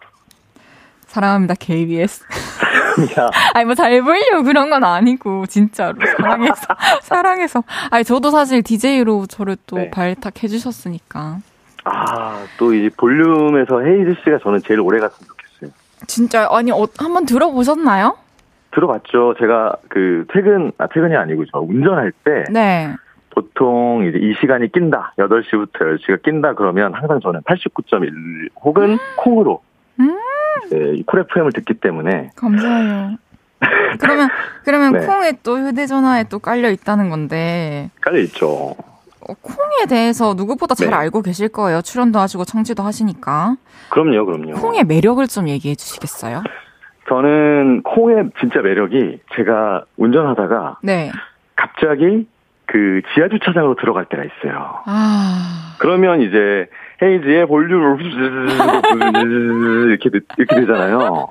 Speaker 1: 사랑합니다, KBS.
Speaker 5: 야,
Speaker 1: 아니, 뭐 잘 보이려고 그런 건 아니고, 진짜로. 사랑해서. 사랑해서. 아니, 저도 사실 DJ로 저를 또
Speaker 5: 네.
Speaker 1: 발탁해주셨으니까.
Speaker 5: 아, 또 이 볼륨에서 헤이즈 씨가 저는 제일 오래 갔으면 좋겠어요.
Speaker 1: 진짜, 아니, 어, 한번 들어보셨나요?
Speaker 5: 들어봤죠. 제가 그 퇴근, 아, 퇴근이 아니고 저 운전할 때
Speaker 1: 네.
Speaker 5: 보통 이제 이 시간이 낀다. 8시부터 10시가 낀다 그러면 항상 저는 89.1 혹은 콩으로
Speaker 1: 음.
Speaker 5: 이제 이쿨 FM을 듣기 때문에
Speaker 1: 감사해요. 그러면, 그러면
Speaker 5: 네.
Speaker 1: 콩에 또 휴대전화에 또 깔려 있다는 건데,
Speaker 5: 깔려 있죠.
Speaker 1: 어, 콩에 대해서 누구보다 잘
Speaker 5: 네.
Speaker 1: 알고 계실 거예요. 출연도 하시고 청취도 하시니까.
Speaker 5: 그럼요, 그럼요.
Speaker 1: 콩의 매력을 좀 얘기해 주시겠어요?
Speaker 5: 저는 콩의 진짜 매력이 제가 운전하다가
Speaker 1: 네.
Speaker 5: 갑자기 그 지하 주차장으로 들어갈 때가 있어요.
Speaker 1: 아.
Speaker 5: 그러면 이제 헤이즈의 볼륨을 이렇게 이렇게 되잖아요.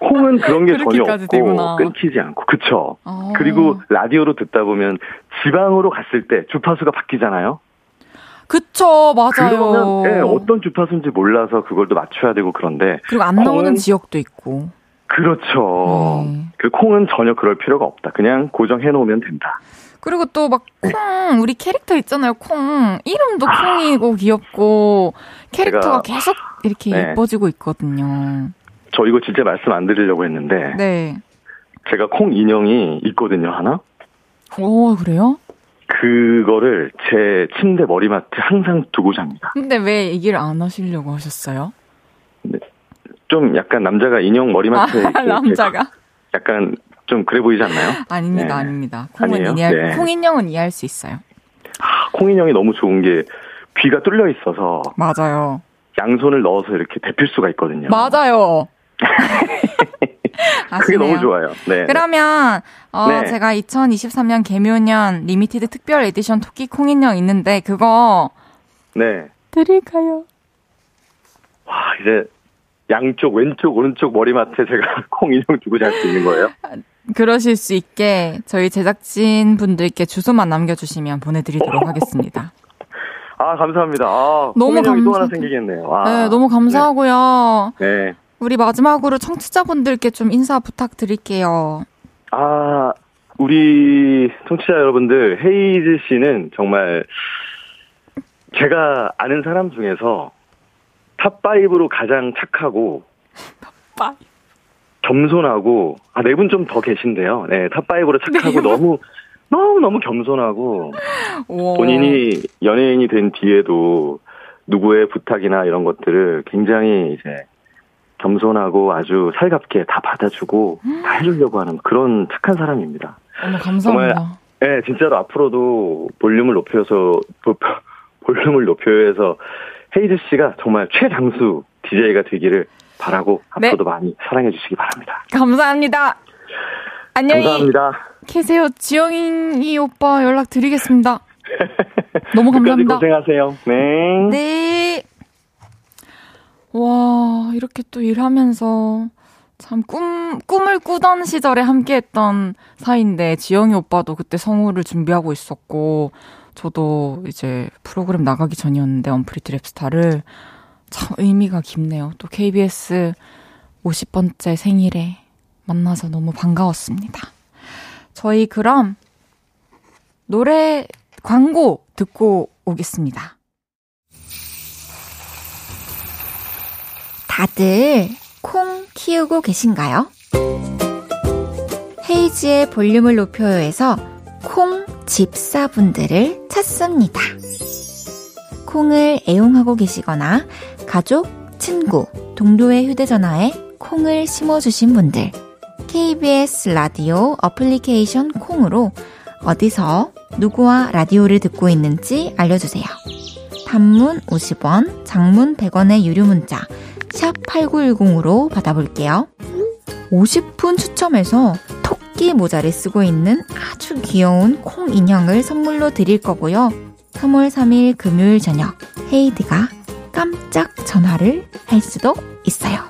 Speaker 5: 콩은 그런 게 전혀 없고
Speaker 1: 되구나.
Speaker 5: 끊기지 않고 그쵸.
Speaker 1: 어.
Speaker 5: 그리고 라디오로 듣다 보면 지방으로 갔을 때 주파수가 바뀌잖아요.
Speaker 1: 그쵸, 맞아요.
Speaker 5: 그러면 예, 어떤 주파수인지 몰라서 그걸 또 맞춰야 되고 그런데
Speaker 1: 그리고 안 나오는
Speaker 5: 콩은-
Speaker 1: 지역도 있고.
Speaker 5: 그렇죠.
Speaker 1: 네.
Speaker 5: 그 콩은 전혀 그럴 필요가 없다. 그냥 고정해 놓으면 된다.
Speaker 1: 그리고 또막
Speaker 5: 네.
Speaker 1: 콩, 우리 캐릭터 있잖아요, 콩. 이름도 콩이고 귀엽고, 캐릭터가
Speaker 5: 아.
Speaker 1: 계속 이렇게
Speaker 5: 네.
Speaker 1: 예뻐지고 있거든요.
Speaker 5: 저 이거 진짜 말씀 안 드리려고 했는데
Speaker 1: 네.
Speaker 5: 제가 콩 인형이 있거든요 하나.
Speaker 1: 오, 그래요?
Speaker 5: 그거를 제 침대 머리맡에 항상 두고 잡니다.
Speaker 1: 근데 왜 얘기를 안 하시려고 하셨어요?
Speaker 5: 좀 약간 남자가 인형 머리맡에
Speaker 1: 아, 남자가?
Speaker 5: 약간 좀 그래 보이지 않나요?
Speaker 1: 아닙니다,
Speaker 5: 네.
Speaker 1: 아닙니다. 콩은? 이해할,
Speaker 5: 네.
Speaker 1: 콩인형은 이해할 수 있어요.
Speaker 5: 콩 인형이 너무 좋은 게 귀가 뚫려 있어서
Speaker 1: 맞아요.
Speaker 5: 양손을 넣어서 이렇게 데필 수가 있거든요.
Speaker 1: 맞아요.
Speaker 5: 그게
Speaker 1: 아시네요.
Speaker 5: 너무 좋아요. 네.
Speaker 1: 그러면 어
Speaker 5: 네.
Speaker 1: 제가 2023년 계묘년 limited 특별 에디션 토끼 콩인형 있는데 그거
Speaker 5: 네.
Speaker 1: 드릴까요?
Speaker 5: 와, 이제 양쪽 왼쪽 오른쪽 머리맡에 제가 콩 인형 두고 잘 수 있는 거예요?
Speaker 1: 그러실 수 있게 저희 제작진 분들께 주소만 남겨주시면 보내드리도록 하겠습니다.
Speaker 5: 아, 감사합니다. 아,
Speaker 1: 너무
Speaker 5: 콩 인형이 또 하나 생기겠네요. 아,
Speaker 1: 네, 너무 감사하고요.
Speaker 5: 네.
Speaker 1: 우리 마지막으로 청취자분들께 좀 인사 부탁드릴게요.
Speaker 5: 아, 우리 청취자 여러분들, 헤이즈 씨는 정말 제가 아는 사람 중에서 top5로 가장 착하고
Speaker 1: top5?
Speaker 5: 겸손하고, 아, 네 분 좀 더 계신데요. 네, top5로 착하고
Speaker 1: 네 분?
Speaker 5: 너무, 너무너무 겸손하고
Speaker 1: 오.
Speaker 5: 본인이 연예인이 된 뒤에도 누구의 부탁이나 이런 것들을 굉장히 이제 겸손하고 아주 살갑게 다 받아주고 다 해주려고 하는 그런 착한 사람입니다.
Speaker 1: 어머, 감사합니다.
Speaker 5: 네, 진짜로 앞으로도 볼륨을 높여서 보- 볼륨을 높여서 헤이즈 씨가 정말 최장수 DJ가 되기를 바라고
Speaker 1: 네.
Speaker 5: 앞으로도 많이 사랑해 주시기 바랍니다.
Speaker 1: 감사합니다. 안녕히
Speaker 5: 감사합니다.
Speaker 1: 계세요. 지영이 오빠 연락 드리겠습니다. 너무 감사합니다.
Speaker 5: 고생하세요. 네.
Speaker 1: 네. 와, 이렇게 또 일하면서 참 꿈, 꿈을 꾸던 시절에 함께 했던 사이인데, 지영이 오빠도 그때 성우를 준비하고 있었고, 저도 이제 프로그램 나가기 전이었는데, 언프리티 랩스타를 참 의미가 깊네요. 또 KBS 50번째 생일에 만나서 너무 반가웠습니다. 저희 그럼 노래 광고 듣고 오겠습니다. 다들 콩 키우고 계신가요? 헤이지의 볼륨을 높여요에서 콩 집사분들을 찾습니다. 콩을 애용하고 계시거나 가족, 친구, 동료의 휴대전화에 콩을 심어주신 분들 KBS 라디오 어플리케이션 콩으로 어디서 누구와 라디오를 듣고 있는지 알려주세요. 단문 50원, 장문 100원의 유료 문자 샵 8910으로 받아볼게요. 50분 추첨해서 토끼 모자를 쓰고 있는 아주 귀여운 콩 인형을 선물로 드릴 거고요. 3월 3일 금요일 저녁 헤이드가 깜짝 전화를 할 수도 있어요.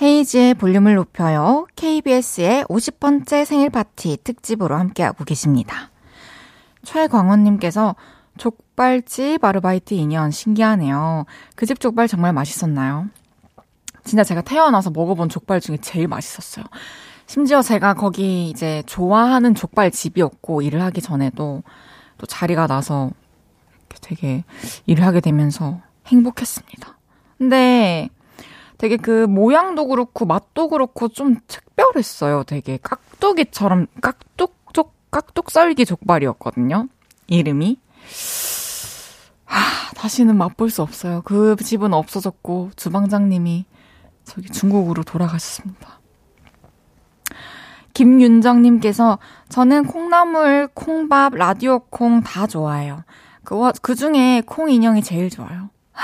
Speaker 1: 헤이즈의 볼륨을 높여요. KBS의 50번째 생일 파티 특집으로 함께하고 계십니다. 최광원님께서 족 발집 아르바이트 인연 신기하네요. 그 집 족발 정말 맛있었나요? 진짜 제가 태어나서 먹어본 족발 중에 제일 맛있었어요. 심지어 제가 거기 이제 좋아하는 족발 집이었고 일을 하기 전에도 또 자리가 나서 되게 일을 하게 되면서 행복했습니다. 근데 되게 그 모양도 그렇고 맛도 그렇고 좀 특별했어요. 되게 깍두기처럼 깍둑족 깍둑썰기 족발이었거든요. 이름이. 하, 다시는 맛볼 수 없어요. 그 집은 없어졌고 주방장님이 저기 중국으로 돌아가셨습니다. 김윤정님께서 저는 콩나물, 콩밥, 라디오 콩 다 좋아해요. 그, 그 중에 콩 인형이 제일 좋아요.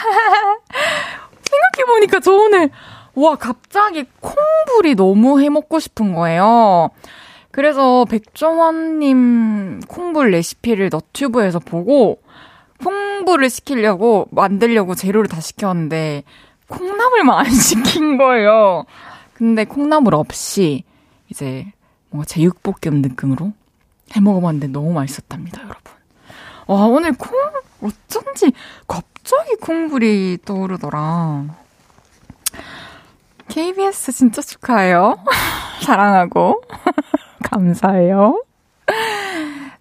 Speaker 1: 생각해보니까 저 오늘, 와, 갑자기 콩불이 너무 해먹고 싶은 거예요. 그래서 백종원님 콩불 레시피를 너튜브에서 보고 콩불을 시키려고 만들려고 재료를 다 시켰는데 콩나물만 안 시킨 거예요. 근데 콩나물 없이 이제 뭔가 제육볶음 느낌으로 해 먹어봤는데 너무 맛있었답니다, 여러분. 와, 오늘 콩, 어쩐지 갑자기 콩불이 떠오르더라. KBS 진짜 축하해요. 사랑하고. 감사해요.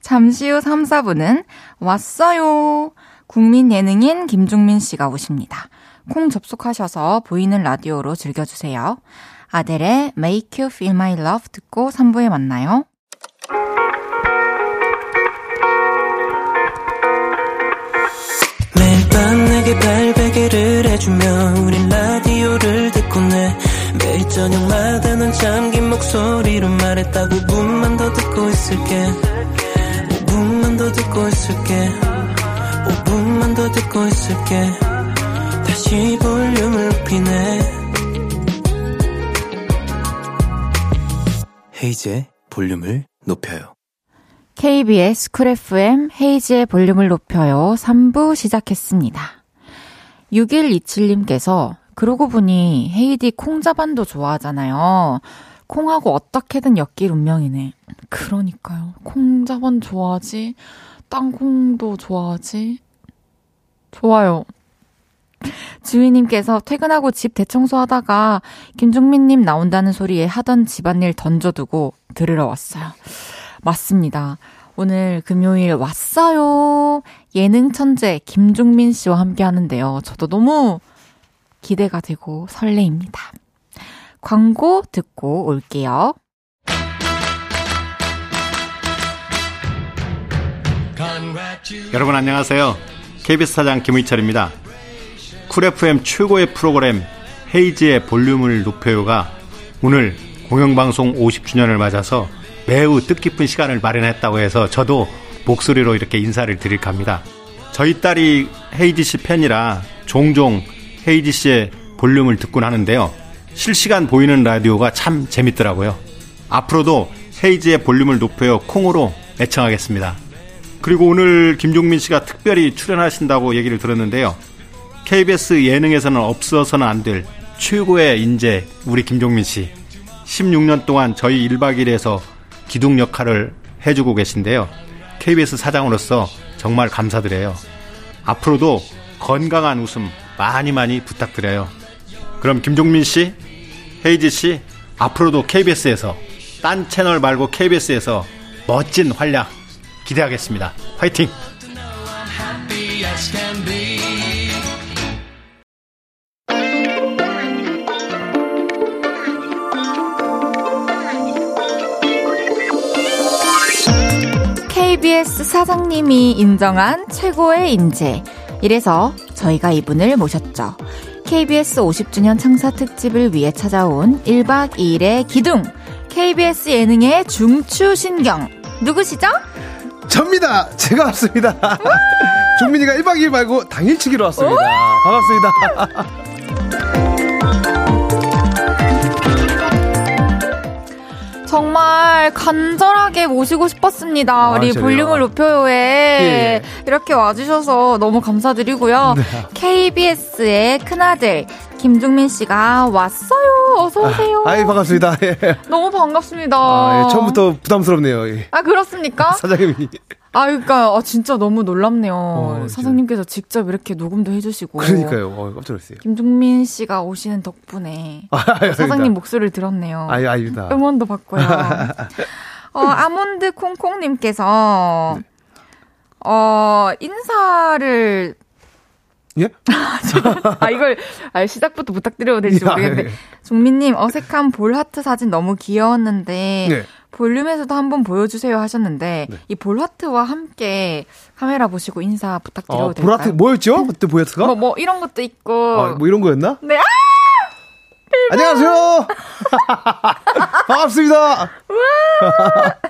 Speaker 1: 잠시 후 3, 4분은 왔어요. 국민 예능인 김종민 씨가 오십니다. 콩 접속하셔서 보이는 라디오로 즐겨주세요. 아델의 Make You Feel My Love 듣고 3부에 만나요.
Speaker 6: 매일 밤 내게 발베개를 해주며 우린 라디오를 듣고 내 매일 저녁마다 넌 잠긴 목소리로 말했다 5분만 더 듣고 있을게 5분만 더 듣고 있을게 5분만 더 듣고 있을게 다시 볼륨을 높이네 헤이즈의 볼륨을 높여요
Speaker 1: KBS 쿨 FM 헤이지의 볼륨을 높여요. 3부 시작했습니다. 6127님께서 그러고 보니 헤이디 콩자반도 좋아하잖아요. 콩하고 어떻게든 엮일 운명이네. 그러니까요. 콩자반 좋아하지? 땅콩도 좋아하지? 좋아요. 주인님께서 퇴근하고 집 대청소하다가 김종민님 나온다는 소리에 하던 집안일 던져두고 들으러 왔어요. 맞습니다. 오늘 금요일 왔어요. 예능 천재 김종민 씨와 함께 하는데요. 저도 너무 기대가 되고 설레입니다. 광고 듣고 올게요.
Speaker 7: 여러분 안녕하세요. KBS 사장 김의철입니다. 쿨 FM 최고의 프로그램 헤이지의 볼륨을 높여요가 오늘 공영방송 50주년을 맞아서 매우 뜻깊은 시간을 마련했다고 해서 저도 목소리로 이렇게 인사를 드릴까 합니다. 저희 딸이 헤이지 씨 팬이라 종종 헤이지 씨의 볼륨을 듣곤 하는데요. 실시간 보이는 라디오가 참 재밌더라고요. 앞으로도 헤이지의 볼륨을 높여요 콩으로 애청하겠습니다. 그리고 오늘 김종민 씨가 특별히 출연하신다고 얘기를 들었는데요. KBS 예능에서는 없어서는 안 될 최고의 인재 우리 김종민 씨. 16년 동안 저희 1박 2일에서 기둥 역할을 해주고 계신데요. KBS 사장으로서 정말 감사드려요. 앞으로도 건강한 웃음 많이 많이 부탁드려요. 그럼 김종민 씨, 헤이지 씨, 앞으로도 KBS에서 딴 채널 말고 KBS에서 멋진 활약 기대하겠습니다. 화이팅!
Speaker 1: KBS 사장님이 인정한 최고의 인재. 이래서 저희가 이분을 모셨죠. KBS 50주년 창사 특집을 위해 찾아온 1박 2일의 기둥. KBS 예능의 중추신경. 누구시죠?
Speaker 8: 접니다. 제가 왔습니다. 종민이가 1박 2일 말고 당일치기로 왔습니다. 반갑습니다.
Speaker 1: 정말 간절하게 모시고 싶었습니다.
Speaker 8: 아,
Speaker 1: 우리
Speaker 8: 저래요?
Speaker 1: 볼륨을 높여요에
Speaker 8: 예.
Speaker 1: 이렇게 와주셔서 너무 감사드리고요.
Speaker 8: 네.
Speaker 1: KBS의 큰아들 김종민 씨가 왔어요. 어서 오세요.
Speaker 8: 아이, 반갑습니다. 예.
Speaker 1: 너무 반갑습니다.
Speaker 8: 아, 예, 처음부터 부담스럽네요. 예.
Speaker 1: 아, 그렇습니까?
Speaker 8: 사장님이.
Speaker 1: 아, 그러니까 아, 진짜 너무 놀랍네요.
Speaker 8: 어,
Speaker 1: 사장님께서 직접 이렇게 녹음도 해주시고.
Speaker 8: 그러니까요. 어, 깜짝 놀랐어요.
Speaker 1: 김종민 씨가 오시는 덕분에
Speaker 8: 아, 아닙니다.
Speaker 1: 사장님 목소리를 들었네요.
Speaker 8: 아이, 아닙니다.
Speaker 1: 응원도 받고요. 어, 아몬드 콩콩님께서, 어, 인사를,
Speaker 8: 예?
Speaker 1: 아, 이걸, 아, 시작부터 부탁드려도 될지
Speaker 8: 야,
Speaker 1: 모르겠는데,
Speaker 8: 예.
Speaker 1: 종민님, 어색한 볼 하트 사진 너무 귀여웠는데,
Speaker 8: 네.
Speaker 1: 볼륨에서도 한번 보여주세요 하셨는데, 이볼 하트와 함께 카메라 보시고 인사 부탁드려도
Speaker 8: 어,
Speaker 1: 될까요?
Speaker 8: 보라트, 뭐였죠? 그때 보였트가?
Speaker 1: 뭐, 뭐, 이런 것도 있고,
Speaker 8: 아, 뭐 이런 거였나?
Speaker 1: 네, 아!
Speaker 8: 안녕하세요! 반갑습니다!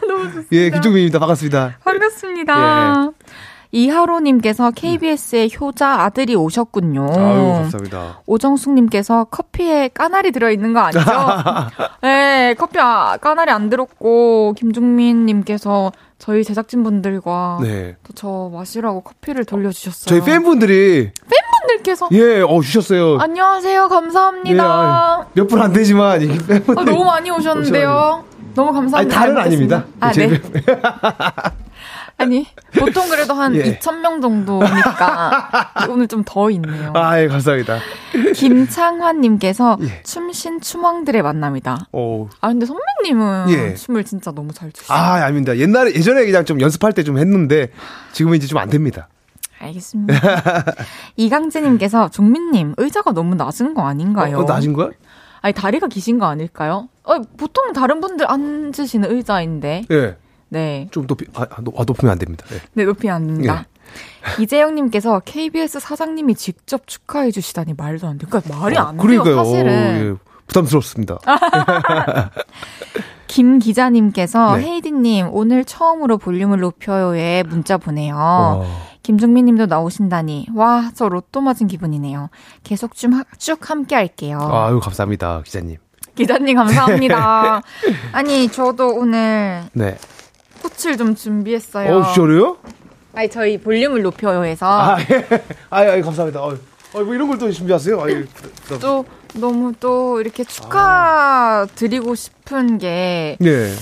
Speaker 1: 너무 좋습니다.
Speaker 8: 예, 김종민입니다. 반갑습니다.
Speaker 1: 반갑습니다. 이하로님께서 KBS의 효자 아들이 오셨군요.
Speaker 8: 아유, 감사합니다.
Speaker 1: 오정숙님께서 커피에 까나리 들어있는 거 아니죠? 네, 커피 아, 까나리 안 들었고, 김종민님께서 저희 제작진분들과
Speaker 8: 네.
Speaker 1: 또저 마시라고 커피를 돌려주셨어요.
Speaker 8: 저희 팬분들이
Speaker 1: 팬분들께서
Speaker 8: 예, 어 주셨어요.
Speaker 1: 안녕하세요. 감사합니다.
Speaker 8: 몇분 안 되지만 팬분들
Speaker 1: 아, 너무 많이 오셨는데요. 너무 감사합니다.
Speaker 8: 아니, 다른 아닙니다.
Speaker 1: 아,
Speaker 8: 제
Speaker 1: 네. 아니, 보통 그래도 한
Speaker 8: 예.
Speaker 1: 2,000명 정도니까 오늘 좀 더 있네요.
Speaker 8: 아, 예, 감사합니다.
Speaker 1: 김창환님께서
Speaker 8: 예.
Speaker 1: 춤신 춤왕들의 만남이다.
Speaker 8: 오.
Speaker 1: 아, 근데 선배님은
Speaker 8: 예.
Speaker 1: 춤을 진짜 너무 잘 추시죠.
Speaker 8: 아, 아닙니다. 옛날에 예전에 그냥 좀 연습할 때 좀 했는데 지금은 이제 좀 안 됩니다.
Speaker 1: 알겠습니다. 이강재님께서 종민님 의자가 너무 낮은 거 아닌가요?
Speaker 8: 어, 낮은 거야?
Speaker 1: 아니 다리가 기신 거 아닐까요? 어, 보통 다른 분들 앉으시는 의자인데.
Speaker 8: 예.
Speaker 1: 네.
Speaker 8: 좀 높이 아, 아, 높- 아, 높 이면 안 됩니다. 예.
Speaker 1: 네, 높이 앉는다. 이재영님께서 KBS 사장님이 직접 축하해 주시다니 말도 안 돼. 그러니까 말이 안 돼요,
Speaker 8: 그러니까요.
Speaker 1: 사실은.
Speaker 8: 예. 부담스럽습니다.
Speaker 1: 김 기자님께서
Speaker 8: 네.
Speaker 1: 헤이디님 오늘 처음으로 볼륨을 높여요에 문자 보내요.
Speaker 8: 어.
Speaker 1: 김종민님도 나오신다니 와 저 로또 맞은 기분이네요. 계속 좀쭉 함께 할게요.
Speaker 8: 아유, 감사합니다, 기자님.
Speaker 1: 기자님 감사합니다. 아니 저도 오늘
Speaker 8: 네.
Speaker 1: 꽃을 좀 준비했어요.
Speaker 8: 어, 진짜로요?
Speaker 1: 아니 저희 볼륨을 높여요에서
Speaker 8: 아, 예. 아유, 아유, 감사합니다. 어, 어, 뭐 이런 걸 또 준비하세요? 부담- 부담-
Speaker 1: 또 너무 또 이렇게 축하 드리고 싶은 게
Speaker 8: 네.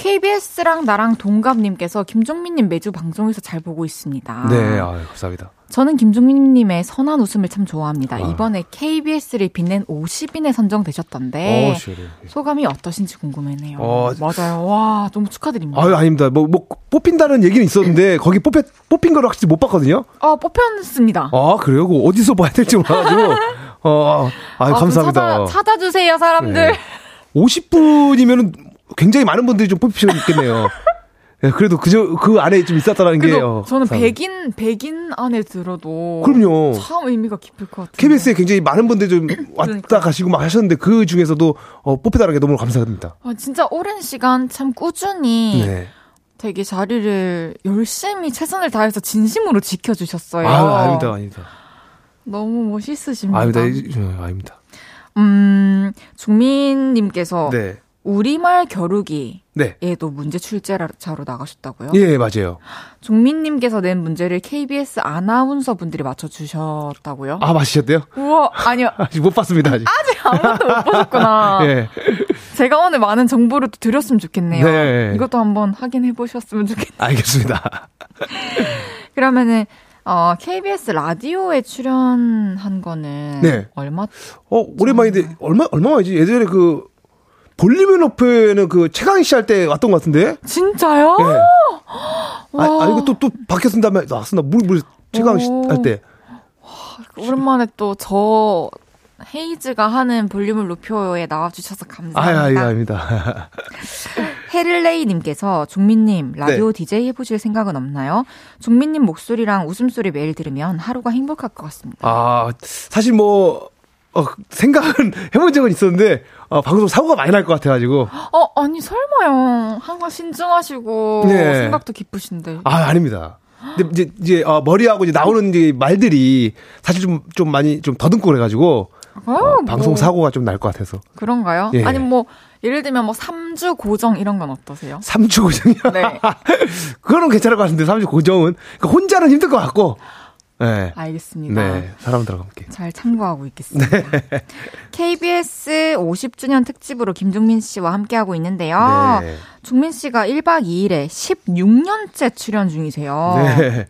Speaker 1: KBS랑 나랑 동갑님께서 김종민님 매주 방송에서 잘 보고 있습니다.
Speaker 8: 네, 아유, 감사합니다.
Speaker 1: 저는 김종민님의 선한 웃음을 참 좋아합니다.
Speaker 8: 아.
Speaker 1: 이번에 KBS를 빛낸 50인에 선정되셨던데
Speaker 8: 어, 시원해.
Speaker 1: 소감이 어떠신지 궁금해네요.
Speaker 8: 어.
Speaker 1: 맞아요. 와 너무 축하드립니다.
Speaker 8: 아유, 아닙니다. 뭐, 뭐, 뽑힌다는 얘기는 있었는데, 거기 뽑혔, 뽑힌 거를 확실히 못 봤거든요?
Speaker 1: 어, 뽑혔습니다.
Speaker 8: 아, 그래요? 어디서 봐야 될지 몰라가지고. 어, 아유,
Speaker 1: 아, 좀
Speaker 8: 감사합니다.
Speaker 1: 찾아, 찾아 주세요, 사람들.
Speaker 8: 네. 50분이면은 굉장히 많은 분들이 좀 뽑히셨겠네요. 예, 그래도 그저, 그 안에 좀 있었다는 게.
Speaker 1: 그래도
Speaker 8: 어,
Speaker 1: 저는. 100인, 100인 안에 들어도.
Speaker 8: 그럼요.
Speaker 1: 참 의미가 깊을 것 같아요.
Speaker 8: KBS에 굉장히 많은 분들이 좀 왔다
Speaker 1: 그러니까.
Speaker 8: 가시고 막 하셨는데 그 중에서도 어, 뽑히다는 게 너무 감사합니다.
Speaker 1: 아, 진짜 오랜 시간 참 꾸준히
Speaker 8: 네.
Speaker 1: 되게 자리를 열심히 최선을 다해서 진심으로 지켜주셨어요.
Speaker 8: 아, 아닙니다, 아닙니다.
Speaker 1: 너무 멋있으십니다.
Speaker 8: 아닙니다, 이- 어, 아닙니다.
Speaker 1: 음, 종민님께서
Speaker 8: 네.
Speaker 1: 우리말 겨루기에도
Speaker 8: 네.
Speaker 1: 문제 출제자로 나가셨다고요?
Speaker 8: 예, 맞아요.
Speaker 1: 종민님께서 낸 문제를 KBS 아나운서 분들이 맞춰주셨다고요?
Speaker 8: 아, 맞으셨대요?
Speaker 1: 우와, 아니요.
Speaker 8: 아직 못 봤습니다, 아직.
Speaker 1: 아직 아무것도 못 보셨구나.
Speaker 8: 예.
Speaker 1: 제가 오늘 많은 정보를 또 드렸으면 좋겠네요.
Speaker 8: 네.
Speaker 1: 이것도 한번 확인해 보셨으면 좋겠네요.
Speaker 8: 알겠습니다.
Speaker 1: 그러면은 어, KBS 라디오에 출연한 거는
Speaker 8: 네.
Speaker 1: 얼마?
Speaker 8: 어, 오랜만인데, 얼마, 얼마 만이지? 예전에 그, 볼륨을 높여는 그 최강희 씨할 때 왔던 것 같은데?
Speaker 1: 진짜요?
Speaker 8: 예. 아, 아, 이거 또, 또 다음에 나왔었나? 물, 물, 최강희 씨
Speaker 1: 오.
Speaker 8: 할 때.
Speaker 1: 오랜만에 또 저 헤이즈가 하는 볼륨을 높여요에 나와주셔서 감사합니다.
Speaker 8: 아유, 아닙니다.
Speaker 1: 헤를레이님께서 종민님 라디오
Speaker 8: 네.
Speaker 1: DJ 해보실 생각은 없나요? 종민님 목소리랑 웃음소리 매일 들으면 하루가 행복할 것 같습니다.
Speaker 8: 아, 사실 뭐, 어, 생각은 해본 적은 있었는데, 어, 방송 사고가 많이 날 것 같아가지고.
Speaker 1: 어 아니 설마요. 항상 신중하시고
Speaker 8: 네.
Speaker 1: 생각도 깊으신데.
Speaker 8: 아, 아닙니다. 근데 이제, 이제, 어, 머리하고 이제 나오는 이제 말들이 사실 좀, 좀 많이 좀 더듬고 그래가지고,
Speaker 1: 아,
Speaker 8: 어,
Speaker 1: 뭐
Speaker 8: 방송 사고가 좀 날 것 같아서.
Speaker 1: 그런가요?
Speaker 8: 예.
Speaker 1: 아니 뭐 예를 들면 뭐 3주 고정 이런 건 어떠세요?
Speaker 8: 3주 고정이요?
Speaker 1: 네.
Speaker 8: 그거는 괜찮을 것 같은데, 3주 고정은. 그러니까 혼자는 힘들 것 같고, 네.
Speaker 1: 알겠습니다.
Speaker 8: 네, 사람들하고 함께.
Speaker 1: 잘 참고하고 있겠습니다. KBS 50주년 특집으로 김종민 씨와 함께하고 있는데요.
Speaker 8: 네.
Speaker 1: 종민 씨가 1박 2일에 16년째 출연 중이세요.
Speaker 8: 네.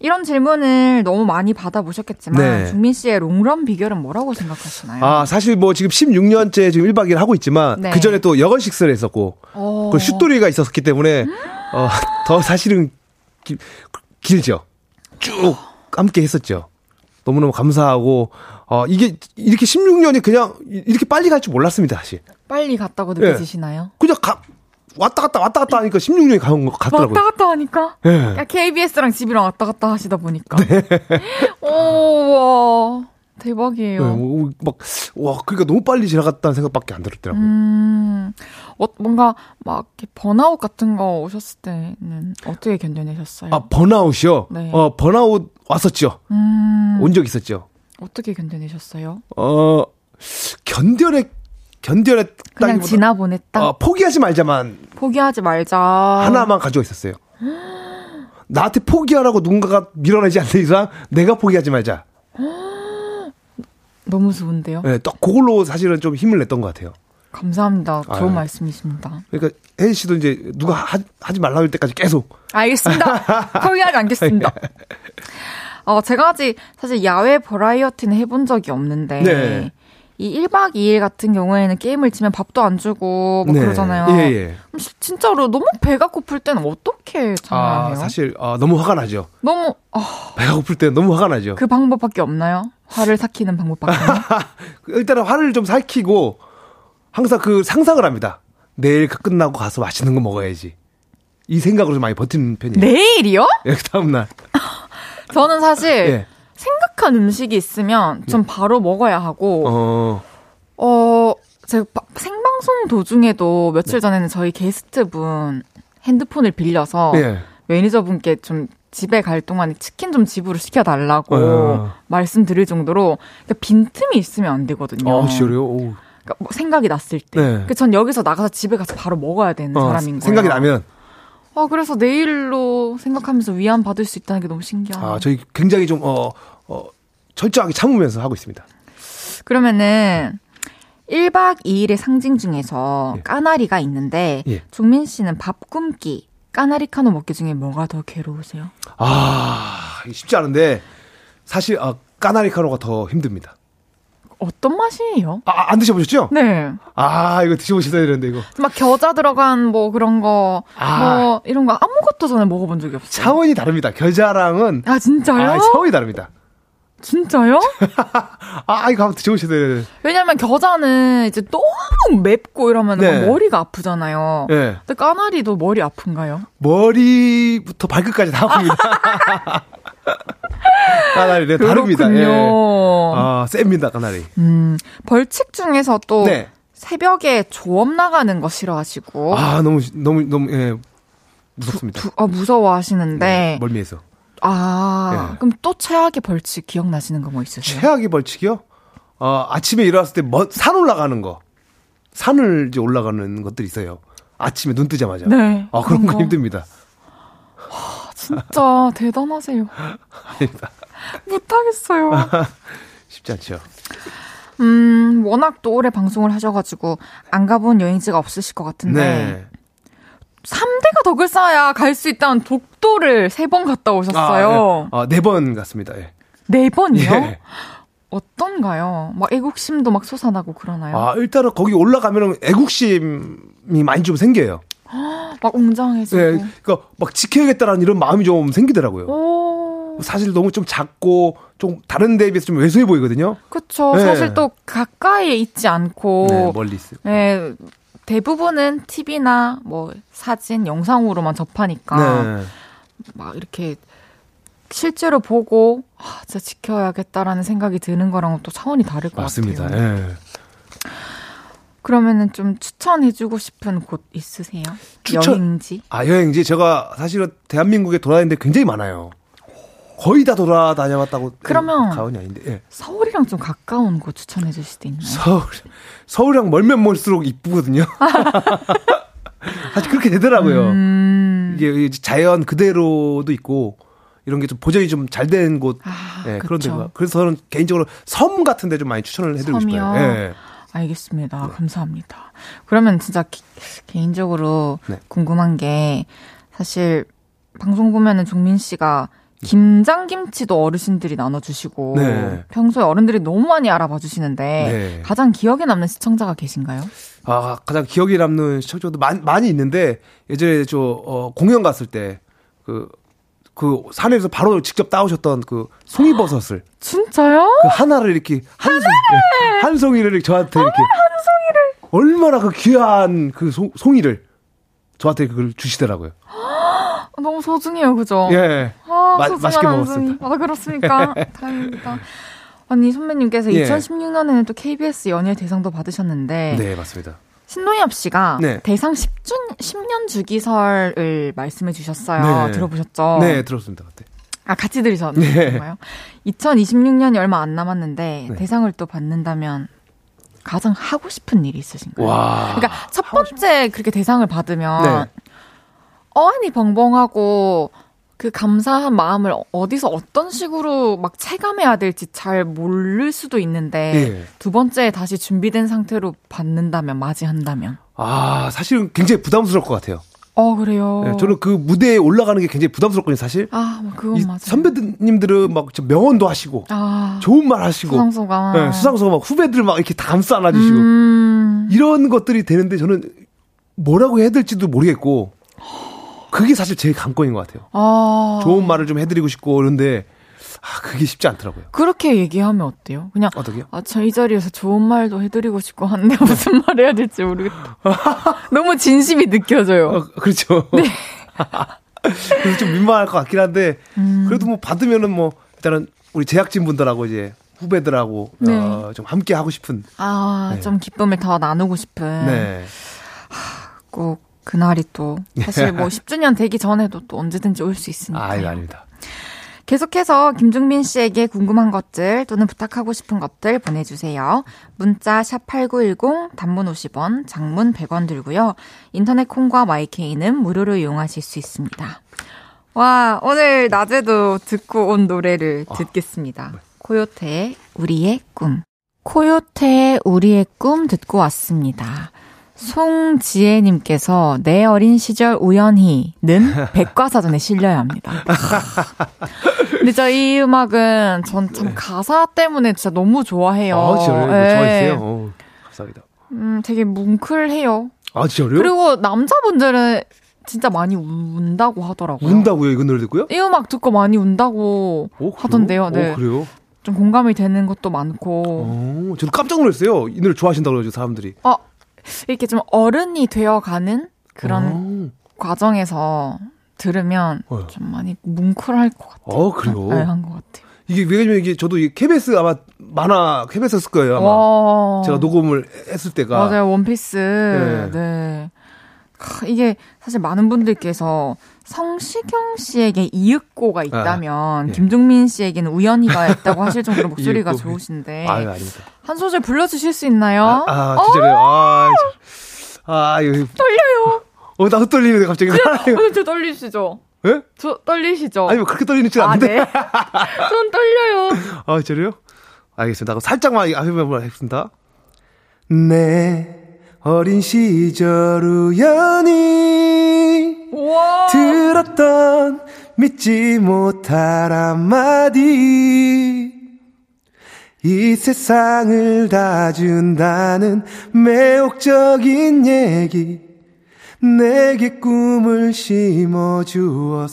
Speaker 1: 이런 질문을 너무 많이 받아보셨겠지만
Speaker 8: 네.
Speaker 1: 종민 씨의 롱런 비결은 뭐라고 생각하시나요?
Speaker 8: 아, 사실 뭐 지금 16년째 지금 1박 2일 하고 있지만,
Speaker 1: 네.
Speaker 8: 그 전에 또 여건 식스를 했었고,
Speaker 1: 어.
Speaker 8: 그 슛돌이가 있었기 때문에 어, 더 사실은 기- 길죠. 쭉 함께 했었죠. 너무너무 감사하고 어 이게 이렇게 16년이 그냥 이렇게 빨리 갈 줄 몰랐습니다, 사실.
Speaker 1: 빨리 갔다고
Speaker 8: 네.
Speaker 1: 느껴지시나요?
Speaker 8: 그냥 가 왔다 갔다 왔다 갔다 하니까 16년이 가는 것 같더라고요.
Speaker 1: 왔다 갔다 하니까?
Speaker 8: 예.
Speaker 1: 야, KBS랑 집이랑 왔다 갔다 하시다 보니까.
Speaker 8: 네.
Speaker 1: 오, 와. 대박이에요.
Speaker 8: 네, 뭐, 막, 와, 그러니까 너무 빨리 지나갔다는 생각밖에 안 들었더라고요.
Speaker 1: 음, 어, 뭔가 막 번아웃 같은 거 오셨을 때는 어떻게 견뎌내셨어요?
Speaker 8: 아, 번아웃이요?
Speaker 1: 네.
Speaker 8: 어, 번아웃 왔었죠.
Speaker 1: 음,
Speaker 8: 온 적 있었죠.
Speaker 1: 어떻게 견뎌내셨어요?
Speaker 8: 어, 견뎌내, 견뎌냈다기보다.
Speaker 1: 그냥 지나보냈다.
Speaker 8: 어, 포기하지 말자만
Speaker 1: 포기하지 말자.
Speaker 8: 하나만 가지고 있었어요. 나한테 포기하라고 누군가가 밀어내지 않는 이상 내가 포기하지 말자.
Speaker 1: 너무 좋은데요.
Speaker 8: 네, 또 그걸로 사실은 좀 힘을 냈던 것 같아요.
Speaker 1: 감사합니다. 좋은
Speaker 8: 아유.
Speaker 1: 말씀이십니다.
Speaker 8: 그러니까 혜진 씨도 이제 누가 하, 하지 말라고 할 때까지 계속
Speaker 1: 알겠습니다. 포기하지 않겠습니다. 어, 제가 아직 사실 야외 버라이어티는 해본 적이 없는데.
Speaker 8: 네.
Speaker 1: 이 1박 2일 같은 경우에는 게임을 치면 밥도 안 주고 뭐
Speaker 8: 네.
Speaker 1: 그러잖아요.
Speaker 8: 예, 예.
Speaker 1: 진짜로 너무 배가 고플 때는 어떻게 참여해요?
Speaker 8: 아, 사실 아, 너무 화가 나죠.
Speaker 1: 너무 아,
Speaker 8: 배가 고플 때 너무 화가 나죠.
Speaker 1: 그 방법밖에 없나요? 화를 삭히는 방법밖에.
Speaker 8: 일단은 화를 좀 살키고 항상 그 상상을 합니다. 내일 그 끝나고 가서 맛있는 거 먹어야지. 이 생각으로 좀 많이 버티는 편이에요.
Speaker 1: 내일이요?
Speaker 8: 예, 그 다음 날.
Speaker 1: 저는 사실
Speaker 8: 예.
Speaker 1: 생각한 음식이 있으면 좀 바로 먹어야 하고
Speaker 8: 어.
Speaker 1: 어, 제가 바- 생방송 도중에도 며칠 전에는 저희 게스트분 핸드폰을 빌려서
Speaker 8: 예.
Speaker 1: 매니저분께 좀 집에 갈 동안에 치킨 좀 집으로 시켜달라고
Speaker 8: 어.
Speaker 1: 말씀드릴 정도로 그러니까 빈틈이 있으면 안 되거든요.
Speaker 8: 어, 진짜로요? 오.
Speaker 1: 그러니까 뭐 생각이 났을 때.
Speaker 8: 네.
Speaker 1: 그전 여기서 나가서 집에 가서 바로 먹어야 되는
Speaker 8: 어,
Speaker 1: 사람인 거예요.
Speaker 8: 생각이 나면
Speaker 1: 아, 그래서 내일로 생각하면서 위안 받을 수 있다는 게 너무 신기하네요.
Speaker 8: 아, 저희 굉장히 좀 어, 어, 철저하게 참으면서 하고 있습니다.
Speaker 1: 그러면은 1박 2일의 상징 중에서
Speaker 8: 예.
Speaker 1: 까나리가 있는데
Speaker 8: 예.
Speaker 1: 종민 씨는 밥 굶기, 까나리 카노 먹기 중에 뭐가 더 괴로우세요?
Speaker 8: 아, 쉽지 않은데 사실 아, 까나리카노가 더 힘듭니다.
Speaker 1: 어떤 맛이에요?
Speaker 8: 아, 안 드셔보셨죠?
Speaker 1: 네.
Speaker 8: 아, 이거 드셔보셔야 되는데 이거
Speaker 1: 막 겨자 들어간 뭐 그런 거,
Speaker 8: 아.
Speaker 1: 뭐 이런 거 아무것도 전에 먹어본 적이 없어요.
Speaker 8: 차원이 다릅니다. 겨자랑은
Speaker 1: 아 진짜요?
Speaker 8: 아, 차원이 다릅니다.
Speaker 1: 진짜요?
Speaker 8: 아, 이거 드셔보셔야 되는데.
Speaker 1: 왜냐면 겨자는 이제 너무 맵고 이러면
Speaker 8: 네.
Speaker 1: 머리가 아프잖아요.
Speaker 8: 예.
Speaker 1: 근데 까나리도 머리 아픈가요?
Speaker 8: 머리부터 발끝까지 다 아픕니다. 까나리, 네, 다릅니다.
Speaker 1: 그렇군요.
Speaker 8: 예. 아, 셉니다, 까나리.
Speaker 1: 음, 벌칙 중에서 또
Speaker 8: 네.
Speaker 1: 새벽에 조업 나가는 거 싫어하시고
Speaker 8: 아, 너무, 너무, 너무, 예. 무섭습니다.
Speaker 1: 두- 아, 무서워하시는데
Speaker 8: 네, 멀미해서.
Speaker 1: 아
Speaker 8: 네.
Speaker 1: 그럼 또 최악의 벌칙 기억나시는 거 뭐 있으세요?
Speaker 8: 최악의 벌칙이요? 어, 아침에 일어났을 때 먼, 산 올라가는 거. 산을 이제 올라가는 것들이 있어요. 아침에 눈 뜨자마자.
Speaker 1: 네,
Speaker 8: 아, 그런
Speaker 1: 그런
Speaker 8: 거
Speaker 1: 거.
Speaker 8: 힘듭니다.
Speaker 1: 진짜 대단하세요.
Speaker 8: 아닙니다.
Speaker 1: 못하겠어요.
Speaker 8: 쉽지 않죠.
Speaker 1: 음 워낙 또 오래 방송을 하셔가지고 안 가본 여행지가 없으실 것 같은데
Speaker 8: 네.
Speaker 1: 3대가 덕을 쌓아야 갈 수 있다는 독도를 세번 갔다 오셨어요.
Speaker 8: 아, 네. 네번 갔습니다. 예.
Speaker 1: 네 번이요?
Speaker 8: 예.
Speaker 1: 어떤가요? 막 애국심도 막 솟아나고 그러나요?
Speaker 8: 아, 일단은 거기 올라가면은 애국심이 많이 좀 생겨요.
Speaker 1: 막 웅장해지고.
Speaker 8: 예. 그러니까 막 지켜야겠다라는 이런 마음이 좀 생기더라고요.
Speaker 1: 오,
Speaker 8: 사실 너무 좀 작고 좀 다른 데에 비해서 좀 왜소해 보이거든요.
Speaker 1: 그쵸.
Speaker 8: 네.
Speaker 1: 사실 또 가까이에 있지 않고.
Speaker 8: 네, 멀리 있어요.
Speaker 1: 예, 대부분은 TV나 뭐 사진, 영상으로만 접하니까
Speaker 8: 네.
Speaker 1: 막 이렇게 실제로 보고 아, 진짜 지켜야겠다라는 생각이 드는 거랑은 또 차원이 다를 것
Speaker 8: 맞습니다.
Speaker 1: 같아요.
Speaker 8: 예.
Speaker 1: 그러면은 좀 추천해주고 싶은 곳 있으세요?
Speaker 8: 추천-
Speaker 1: 여행지?
Speaker 8: 아, 여행지 제가 사실은 대한민국에 돌아다니는데 굉장히 많아요. 거의 다 돌아다녀봤다고.
Speaker 1: 그러면-
Speaker 8: 가언이 아닌데. 예.
Speaker 1: 서울이랑 좀 가까운 곳 추천해줄 수도 있나요?
Speaker 8: 서울, 서울이랑 멀면 멀수록 이쁘거든요. 사실 그렇게 되더라고요.
Speaker 1: 음,
Speaker 8: 이게 자연 그대로도 있고, 이런 게 좀 보정이 좀 잘 된 곳,
Speaker 1: 아,
Speaker 8: 예, 그런. 데가. 그래서 저는 개인적으로 섬 같은 데 좀 많이 추천을 해드리고
Speaker 1: 섬이요?
Speaker 8: 싶어요. 예.
Speaker 1: 알겠습니다.
Speaker 8: 네.
Speaker 1: 감사합니다. 그러면 진짜 기- 개인적으로
Speaker 8: 네.
Speaker 1: 궁금한 게 사실 방송 보면은 종민 씨가 김장김치도 어르신들이 나눠주시고
Speaker 8: 네.
Speaker 1: 평소에 어른들이 너무 많이 알아봐 주시는데
Speaker 8: 네.
Speaker 1: 가장 기억에 남는 시청자가 계신가요?
Speaker 8: 아, 가장 기억에 남는 시청자도 많이, 많이 있는데, 예전에 저, 어, 공연 갔을 때, 그, 그 산에서 바로 직접 따오셨던 그 송이버섯을
Speaker 1: 진짜요?
Speaker 8: 그 하나를 이렇게 한, 송, 예, 한 송이를 저한테 이렇게 한 송이를 얼마나 그 귀한 그 송, 송이를 저한테 그걸 주시더라고요.
Speaker 1: 너무 소중해요, 그죠?
Speaker 8: 예.
Speaker 1: 아,
Speaker 8: 마-
Speaker 1: 소중한
Speaker 8: 맛있게
Speaker 1: 한
Speaker 8: 먹었습니다.
Speaker 1: 아, 그렇습니까? 다행입니다. 아니 선배님께서
Speaker 8: 예.
Speaker 1: 2016년에는 또 KBS 연예 대상도 받으셨는데
Speaker 8: 네, 맞습니다.
Speaker 1: 신동엽 씨가
Speaker 8: 네.
Speaker 1: 대상 10주, 10년 주기설을 말씀해 주셨어요.
Speaker 8: 네.
Speaker 1: 들어보셨죠?
Speaker 8: 네, 들었습니다. 그때.
Speaker 1: 아 같이 들으셨나요? 2026년이 얼마 안 남았는데
Speaker 8: 네.
Speaker 1: 대상을 또 받는다면 가장 하고 싶은 일이 있으신가요?
Speaker 8: 와.
Speaker 1: 그러니까 첫 번째 그렇게 대상을 받으면
Speaker 8: 네.
Speaker 1: 어안이 벙벙하고 그 감사한 마음을 어디서 어떤 식으로 막 체감해야 될지 잘 모를 수도 있는데
Speaker 8: 예.
Speaker 1: 두 번째 다시 준비된 상태로 받는다면 맞이한다면
Speaker 8: 아, 사실은 굉장히 부담스러울 것 같아요.
Speaker 1: 어 그래요.
Speaker 8: 네, 저는 그 무대에 올라가는 게 굉장히 부담스럽거든요, 사실.
Speaker 1: 아뭐 그건
Speaker 8: 이
Speaker 1: 맞아요.
Speaker 8: 선배님들은 막 명언도 하시고
Speaker 1: 아
Speaker 8: 좋은 말 하시고
Speaker 1: 수상소가
Speaker 8: 네, 수상소가 막 후배들 막 이렇게 다 감싸 안아주시고
Speaker 1: 음,
Speaker 8: 이런 것들이 되는데 저는 뭐라고 해야 될지도 모르겠고 그게 사실 제일 관건인 것 같아요.
Speaker 1: 아
Speaker 8: 좋은 말을 좀 해드리고 싶고 그런데 아 그게 쉽지 않더라고요.
Speaker 1: 그렇게 얘기하면 어때요? 그냥
Speaker 8: 어떻게요?
Speaker 1: 아, 저 이 자리에서 좋은 말도 해드리고 싶고 한데 무슨 말 해야 될지 모르겠다. 너무 진심이 느껴져요.
Speaker 8: 어, 그렇죠.
Speaker 1: 네.
Speaker 8: 그래서 좀 민망할 것 같긴 한데
Speaker 1: 음.
Speaker 8: 그래도 뭐 받으면은 뭐 일단은 우리 제작진 분들하고 이제 후배들하고
Speaker 1: 네.
Speaker 8: 어, 좀 함께 하고 싶은
Speaker 1: 아,
Speaker 8: 네.
Speaker 1: 좀 기쁨을 더 나누고 싶은.
Speaker 8: 네.
Speaker 1: 꼭 그날이 또 사실 뭐 10주년 되기 전에도 또 언제든지 올 수 있으니까.
Speaker 8: 아, 이거 아닙니다.
Speaker 1: 계속해서 김중빈 씨에게 궁금한 것들 또는 부탁하고 싶은 것들 보내주세요. 문자 샵 #8910 단문 50원, 장문 100원 들고요. 인터넷 콩과 마이케이는 무료로 이용하실 수 있습니다. 와 오늘 낮에도 듣고 온 노래를 듣겠습니다. 코요태의 우리의 꿈. 코요태의 우리의 꿈 듣고 왔습니다. 송지혜님께서 내 어린 시절 우연히는 백과사전에 실려야 합니다. 근데 저이 음악은 전 참 가사 때문에 진짜 너무 좋아해요.
Speaker 8: 아, 진짜요? 이거
Speaker 1: 예.
Speaker 8: 좋아했어요? 어, 감사합니다.
Speaker 1: 음, 되게 뭉클해요.
Speaker 8: 아, 진짜요?
Speaker 1: 그리고 남자분들은 진짜 많이 운다고 하더라고요.
Speaker 8: 운다고요? 이거 노래 듣고요?
Speaker 1: 이 음악 듣고 많이 운다고
Speaker 8: 오, 그래요?
Speaker 1: 하던데요. 네.
Speaker 8: 오, 그래요?
Speaker 1: 좀 공감이 되는 것도 많고.
Speaker 8: 어, 저도 깜짝 놀랐어요. 이 노래 좋아하신다고 그러죠, 사람들이.
Speaker 1: 어, 이렇게 좀 어른이 되어가는 그런
Speaker 8: 어,
Speaker 1: 과정에서 들으면
Speaker 8: 어.
Speaker 1: 좀 많이 뭉클할 것 같아요.
Speaker 8: 어, 그래요?
Speaker 1: 네, 한것 같아요.
Speaker 8: 이게 왜냐면 이게 저도 이 KBS 아마 만화 KBS 했을 거예요, 아마.
Speaker 1: 와.
Speaker 8: 제가 녹음을 했을 때가.
Speaker 1: 맞아요, 원피스.
Speaker 8: 네.
Speaker 1: 네. 크, 이게 사실 많은 분들께서 성시경 씨에게 이윽고가 있다면
Speaker 8: 예.
Speaker 1: 김종민 씨에게는 우연히가 있다고 하실 정도로 목소리가. 좋으신데
Speaker 8: 아유, 아닙니다.
Speaker 1: 한 소절 불러주실 수 있나요?
Speaker 8: 아, 아 진짜로요? 아, 저- 아, 이거.
Speaker 1: 떨려요.
Speaker 8: 어, 나 흩떨리는데 갑자기.
Speaker 1: 오늘 저 떨리시죠?
Speaker 8: 예?
Speaker 1: 저 떨리시죠?
Speaker 8: 아니, 뭐 그렇게 떨리는지
Speaker 1: 아,
Speaker 8: 않는데.
Speaker 1: 네. 전 떨려요.
Speaker 8: 아, 진짜로요? 알겠습니다. 그럼 살짝만 해보면 하겠습니다. 내 어린 시절 우연히
Speaker 1: 우와.
Speaker 8: 들었던 믿지 못할 한마디 이 세상을 다 준다는 매혹적인 얘기 내게 꿈을 심어주었어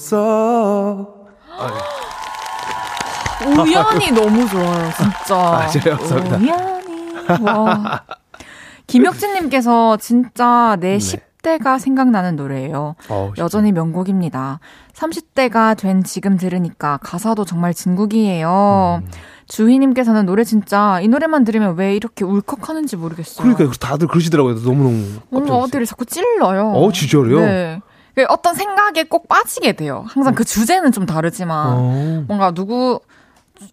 Speaker 1: 우연히 너무 좋아요, 진짜.
Speaker 8: 아, 진짜요? 감사합니다.
Speaker 1: 우연히. 와. 김혁진님께서 진짜 내10 대가 생각나는 노래예요.
Speaker 8: 네. 어,
Speaker 1: 여전히 명곡입니다. 30대가 된 지금 들으니까 가사도 정말 진국이에요.
Speaker 8: 음.
Speaker 1: 주희님께서는 노래 진짜 이 노래만 들으면 왜 이렇게 울컥하는지 모르겠어요.
Speaker 8: 그러니까 다들 그러시더라고요 너무너무
Speaker 1: 뭔가 어디를 자꾸 찔러요.
Speaker 8: 어, 진짜로요?
Speaker 1: 네. 그 어떤 생각에 꼭 빠지게 돼요. 항상 그 주제는 좀 다르지만
Speaker 8: 어.
Speaker 1: 뭔가 누구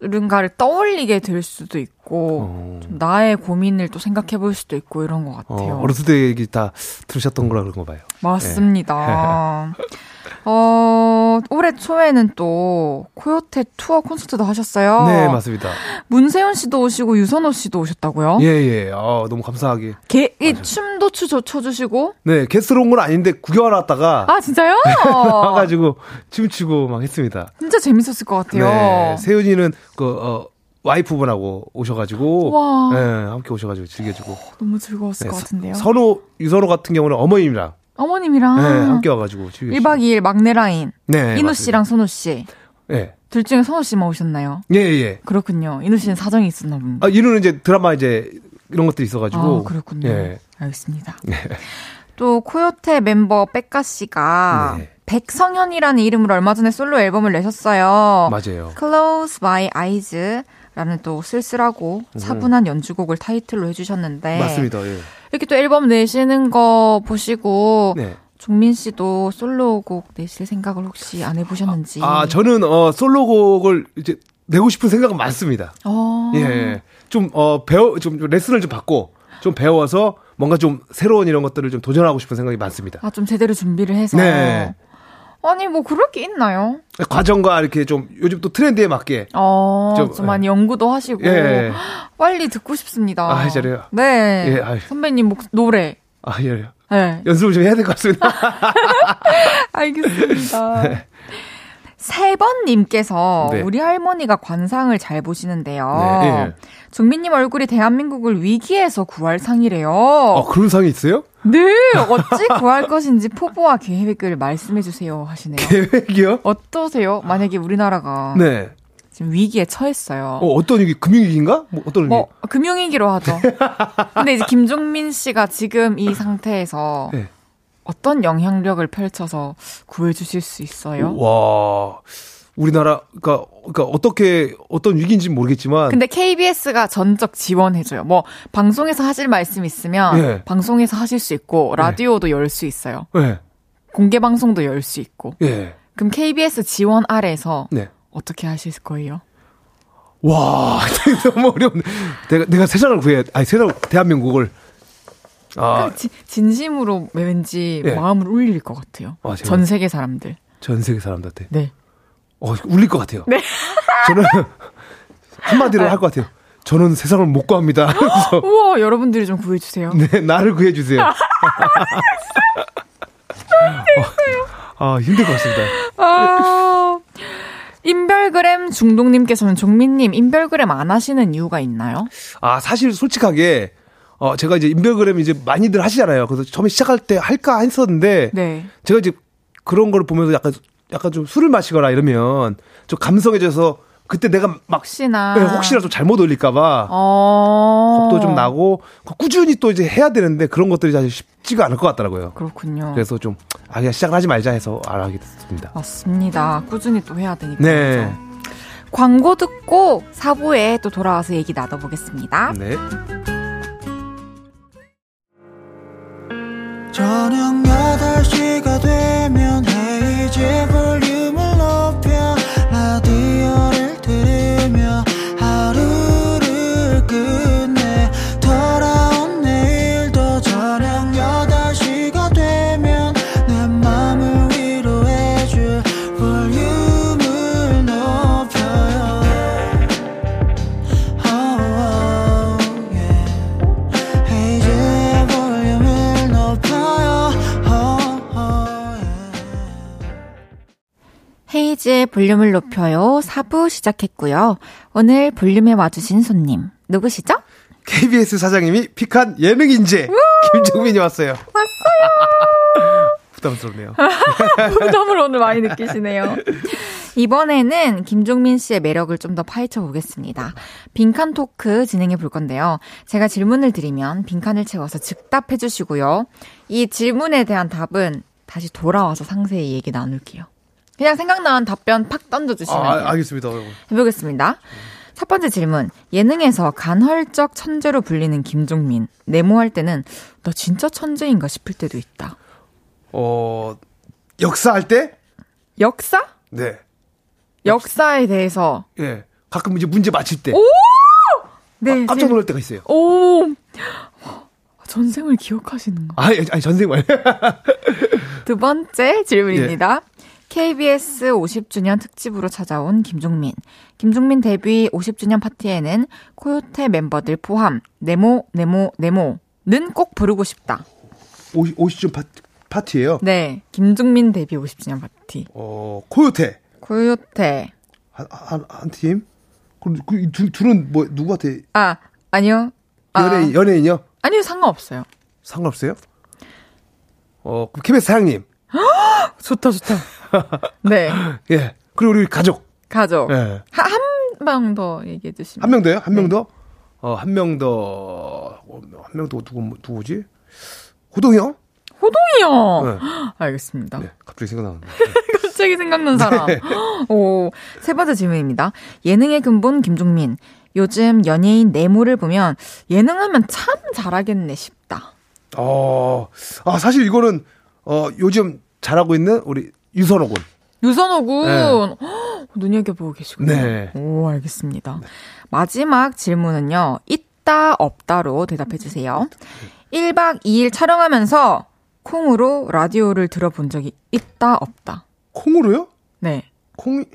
Speaker 1: 른가를 떠올리게 될 수도 있고
Speaker 8: 어.
Speaker 1: 좀 나의 고민을 또 생각해 볼 수도 있고 이런 것
Speaker 8: 어,
Speaker 1: 같아요.
Speaker 8: 어렸을 때 얘기 다 들으셨던 거라 그런 거 봐요.
Speaker 1: 맞습니다. 어, 올해 초에는 또 코요테 투어 콘서트도 하셨어요.
Speaker 8: 네, 맞습니다.
Speaker 1: 문세윤 씨도 오시고 유선호 씨도 오셨다고요?
Speaker 8: 예, 예. 아, 너무 감사하게.
Speaker 1: 게, 이 춤도 추, 춰주시고.
Speaker 8: 네, 게스트로 온 건 아닌데 구경하러 왔다가
Speaker 1: 아, 진짜요?
Speaker 8: 와가지고 춤추고 막 했습니다.
Speaker 1: 진짜 재밌었을 것 같아요.
Speaker 8: 네, 세윤이는 그, 어, 와이프분하고 오셔가지고,
Speaker 1: 와.
Speaker 8: 네, 함께 오셔가지고 즐겨주고.
Speaker 1: 너무 즐거웠을
Speaker 8: 네,
Speaker 1: 것 같은데요.
Speaker 8: 선우, 유선호 같은 경우는 어머님이랑,
Speaker 1: 어머님이랑
Speaker 8: 네, 함께 와가지고 즐겨주고.
Speaker 1: 1박 2일 막내 라인.
Speaker 8: 네,
Speaker 1: 이누
Speaker 8: 맞습니다.
Speaker 1: 씨랑 선우 씨.
Speaker 8: 네.
Speaker 1: 둘 중에 선우 씨만 오셨나요?
Speaker 8: 예, 예.
Speaker 1: 그렇군요. 이누 씨는 사정이 있었나 봅니다.
Speaker 8: 아, 이누는 이제 드라마 이제 이런 것들이 있어가지고.
Speaker 1: 아, 그렇군요.
Speaker 8: 예.
Speaker 1: 알겠습니다. 또 코요테 멤버 백가 씨가
Speaker 8: 네.
Speaker 1: 백성현이라는 이름으로 얼마 전에 솔로 앨범을 내셨어요.
Speaker 8: 맞아요.
Speaker 1: Close My Eyes, 라는 또 쓸쓸하고 차분한 연주곡을 타이틀로 해주셨는데.
Speaker 8: 맞습니다. 예.
Speaker 1: 이렇게 또 앨범 내시는 거 보시고.
Speaker 8: 네.
Speaker 1: 종민 씨도 솔로곡 내실 생각을 혹시 안 해보셨는지.
Speaker 8: 아, 저는, 어, 솔로곡을 이제 내고 싶은 생각은 많습니다.
Speaker 1: 어.
Speaker 8: 예. 좀, 어, 배워, 좀, 좀 레슨을 좀 받고, 좀 배워서 뭔가 좀 새로운 이런 것들을 좀 도전하고 싶은 생각이 많습니다.
Speaker 1: 아, 좀 제대로 준비를 해서.
Speaker 8: 네.
Speaker 1: 아니, 뭐, 그럴 게 있나요?
Speaker 8: 과정과 이렇게 좀 요즘 또 트렌드에 맞게.
Speaker 1: 어, 좀,
Speaker 8: 좀,
Speaker 1: 많이 연구도 하시고.
Speaker 8: 예.
Speaker 1: 빨리 듣고 싶습니다.
Speaker 8: 아, 잘해요.
Speaker 1: 네.
Speaker 8: 예.
Speaker 1: 선배님 목, 노래.
Speaker 8: 아, 예.
Speaker 1: 네.
Speaker 8: 연습을 좀 해야 될 것 같습니다.
Speaker 1: 알겠습니다. 세 번님께서
Speaker 8: 네.
Speaker 1: 우리 할머니가 관상을 잘 보시는데요.
Speaker 8: 네, 예.
Speaker 1: 종민님 얼굴이 대한민국을 위기에서 구할 상이래요.
Speaker 8: 아, 그런 상이 있어요?
Speaker 1: 네, 어찌 구할 것인지 포부와 계획을 말씀해 주세요 하시네요.
Speaker 8: 계획이요?
Speaker 1: 어떠세요? 만약에 우리나라가
Speaker 8: 네.
Speaker 1: 지금 위기에 처했어요.
Speaker 8: 어, 어떤 위기? 금융위기인가? 뭐 어떤 위기?
Speaker 1: 뭐 금융위기로 하죠. 근데 이제 김종민 씨가 지금 이 상태에서
Speaker 8: 네.
Speaker 1: 어떤 영향력을 펼쳐서 구해 주실 수 있어요?
Speaker 8: 와. 우리나라, 그니까, 그니까, 어떻게, 어떤 위기인지 는 모르겠지만.
Speaker 1: 근데 KBS가 전적 지원해 줘요. 뭐 방송에서 하실 말씀 있으면
Speaker 8: 예.
Speaker 1: 방송에서 하실 수 있고 라디오도 열 수 있어요.
Speaker 8: 네.
Speaker 1: 공개 방송도 열 수 있고.
Speaker 8: 예.
Speaker 1: 그럼 KBS 지원 아래서
Speaker 8: 네.
Speaker 1: 어떻게 하실 거예요?
Speaker 8: 와, 너무 어렵네. 내가, 내가 세상을 구해, 아니, 세상, 대한민국을. 아,
Speaker 1: 지- 진심으로 왠지
Speaker 8: 예.
Speaker 1: 마음을 울릴 것 같아요.
Speaker 8: 아,
Speaker 1: 전 세계 사람들.
Speaker 8: 전 세계 사람들한테.
Speaker 1: 네.
Speaker 8: 어, 울릴 것 같아요.
Speaker 1: 네.
Speaker 8: 저는 한마디로 할것 같아요. 저는 세상을 못 구합니다. 그래서
Speaker 1: 우와, 여러분들이 좀 구해주세요.
Speaker 8: 네, 나를 구해주세요. 어, 아, 힘들 것 같습니다.
Speaker 1: 아, 인별그램 중독님께서는 종민님 인별그램 안 하시는 이유가 있나요?
Speaker 8: 아, 사실 솔직하게, 어, 제가 이제 인별그램 이제 많이들 하시잖아요. 그래서 처음에 시작할 때 할까 했었는데,
Speaker 1: 네.
Speaker 8: 제가 이제 그런 걸 보면서 약간, 약간 좀 술을 마시거나 이러면 좀 감성해져서 그때 내가 막,
Speaker 1: 혹시나.
Speaker 8: 네, 혹시나 좀 잘못 올릴까봐
Speaker 1: 어.
Speaker 8: 겁도 좀 나고, 꾸준히 또 이제 해야 되는데 그런 것들이 사실 쉽지가 않을 것 같더라고요.
Speaker 1: 그렇군요.
Speaker 8: 그래서 좀, 아, 그냥 시작을 하지 말자 해서 안 하게 됐습니다.
Speaker 1: 맞습니다. 꾸준히 또 해야 되니까.
Speaker 8: 네.
Speaker 1: 그렇죠. 광고 듣고 4부에 또 돌아와서 얘기 나눠보겠습니다.
Speaker 8: 네.
Speaker 6: 저녁 8시가 되면 헤이즈 헤이즈의 볼륨을 높여요.
Speaker 1: 4부 시작했고요. 오늘 볼륨에 와주신 손님 누구시죠?
Speaker 8: KBS 사장님이 픽한 예능 인재 김종민이 왔어요. 왔어요. 부담스럽네요.
Speaker 1: 부담을 오늘 많이 느끼시네요. 이번에는 김종민 씨의 매력을 좀 더 파헤쳐 보겠습니다. 빈칸 토크 진행해 볼 건데요. 제가 질문을 드리면 빈칸을 채워서 즉답해 주시고요. 이 질문에 대한 답은 다시 돌아와서 상세히 얘기 나눌게요. 그냥 생각나는 답변 팍 던져 주시면 돼요.
Speaker 8: 아, 알겠습니다.
Speaker 1: 해보겠습니다. 첫 번째 질문. 예능에서 간헐적 천재로 불리는 김종민. 네모할 때는 나 진짜 천재인가 싶을 때도 있다.
Speaker 8: 어, 역사할 때?
Speaker 1: 역사?
Speaker 8: 네.
Speaker 1: 역사에 대해서
Speaker 8: 예. 가끔 이제 문제 맞힐 때.
Speaker 1: 네,
Speaker 8: 아, 깜짝 놀랄 때가 있어요.
Speaker 1: 오 전생을 기억하시는 거.
Speaker 8: 아니, 아니, 전생 말.
Speaker 1: 두 번째 질문입니다. KBS 50주년 특집으로 찾아온 김종민. 김종민 데뷔 50주년 파티에는 코요태 멤버들 포함 네모 네모 네모는 꼭 부르고 싶다.
Speaker 8: 50, 50점 파, 파티예요
Speaker 1: 네, 김종민 데뷔 50주년 파티.
Speaker 8: 어, 코요태.
Speaker 1: 코요태.
Speaker 8: 한, 한, 한 팀? 그럼 그 둘, 둘은 뭐, 누구한테?
Speaker 1: 아 아니요. 아,
Speaker 8: 연예인, 연예인이요?
Speaker 1: 아니요 상관없어요.
Speaker 8: 상관없어요? 어, 그럼 KBS 사장님.
Speaker 1: 좋다 좋다. 네
Speaker 8: 예. 그리고 우리 가족.
Speaker 1: 가족.
Speaker 8: 예.
Speaker 1: 한방 더 얘기해 주시면.
Speaker 8: 한 명 더요? 한명
Speaker 1: 네.
Speaker 8: 더? 어, 한 명 더, 어, 한명 더, 누구, 누구지? 호동이 형?
Speaker 1: 호동이요.
Speaker 8: 네.
Speaker 1: 알겠습니다.
Speaker 8: 네, 갑자기 생각나는데.
Speaker 1: 갑자기 생각난 사람. 오, 세 번째 질문입니다. 예능의 근본 김종민. 요즘 연예인 내모를 보면 예능하면 참 잘하겠네 싶다.
Speaker 8: 어, 아, 사실 이거는, 어, 요즘 잘하고 있는 우리 유선호 군.
Speaker 1: 유선호 군
Speaker 8: 네.
Speaker 1: 헉, 눈여겨보고 계시군요.
Speaker 8: 네.
Speaker 1: 오, 알겠습니다. 마지막 질문은요. 있다, 없다로 대답해 주세요. 1박 2일 촬영하면서 콩으로 라디오를 들어본 적이 있다, 없다.
Speaker 8: 콩으로요?
Speaker 1: 네.
Speaker 8: 콩이,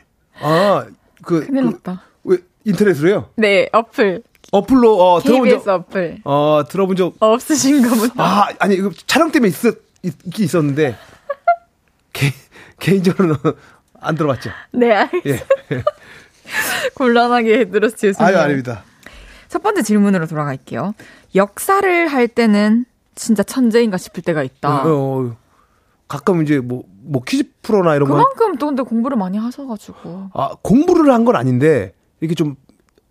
Speaker 8: 아, 그,
Speaker 1: 큰일
Speaker 8: 그,
Speaker 1: 났다.
Speaker 8: 왜, 인터넷으로요?
Speaker 1: 네, 어플.
Speaker 8: 어플로, 어, 들어본 적,
Speaker 1: 어플.
Speaker 8: 어, 들어본 적,
Speaker 1: 없으신가 보다.
Speaker 8: 아, 아니, 이거 촬영 때문에 있었, 있, 있었는데, 개, 개인적으로는 안 들어봤죠.
Speaker 1: 네, 알겠습니다.
Speaker 8: 예.
Speaker 1: 곤란하게 들어서 죄송해요.
Speaker 8: 아유, 아닙니다.
Speaker 1: 첫 번째 질문으로 돌아갈게요. 역사를 할 때는 진짜 천재인가 싶을 때가 있다.
Speaker 8: 어, 어, 가끔 이제 뭐, 뭐 퀴즈 프로나 이런 거.
Speaker 1: 그만큼 또 근데 공부를 많이 하셔가지고.
Speaker 8: 아, 공부를 한 건 아닌데, 이렇게 좀,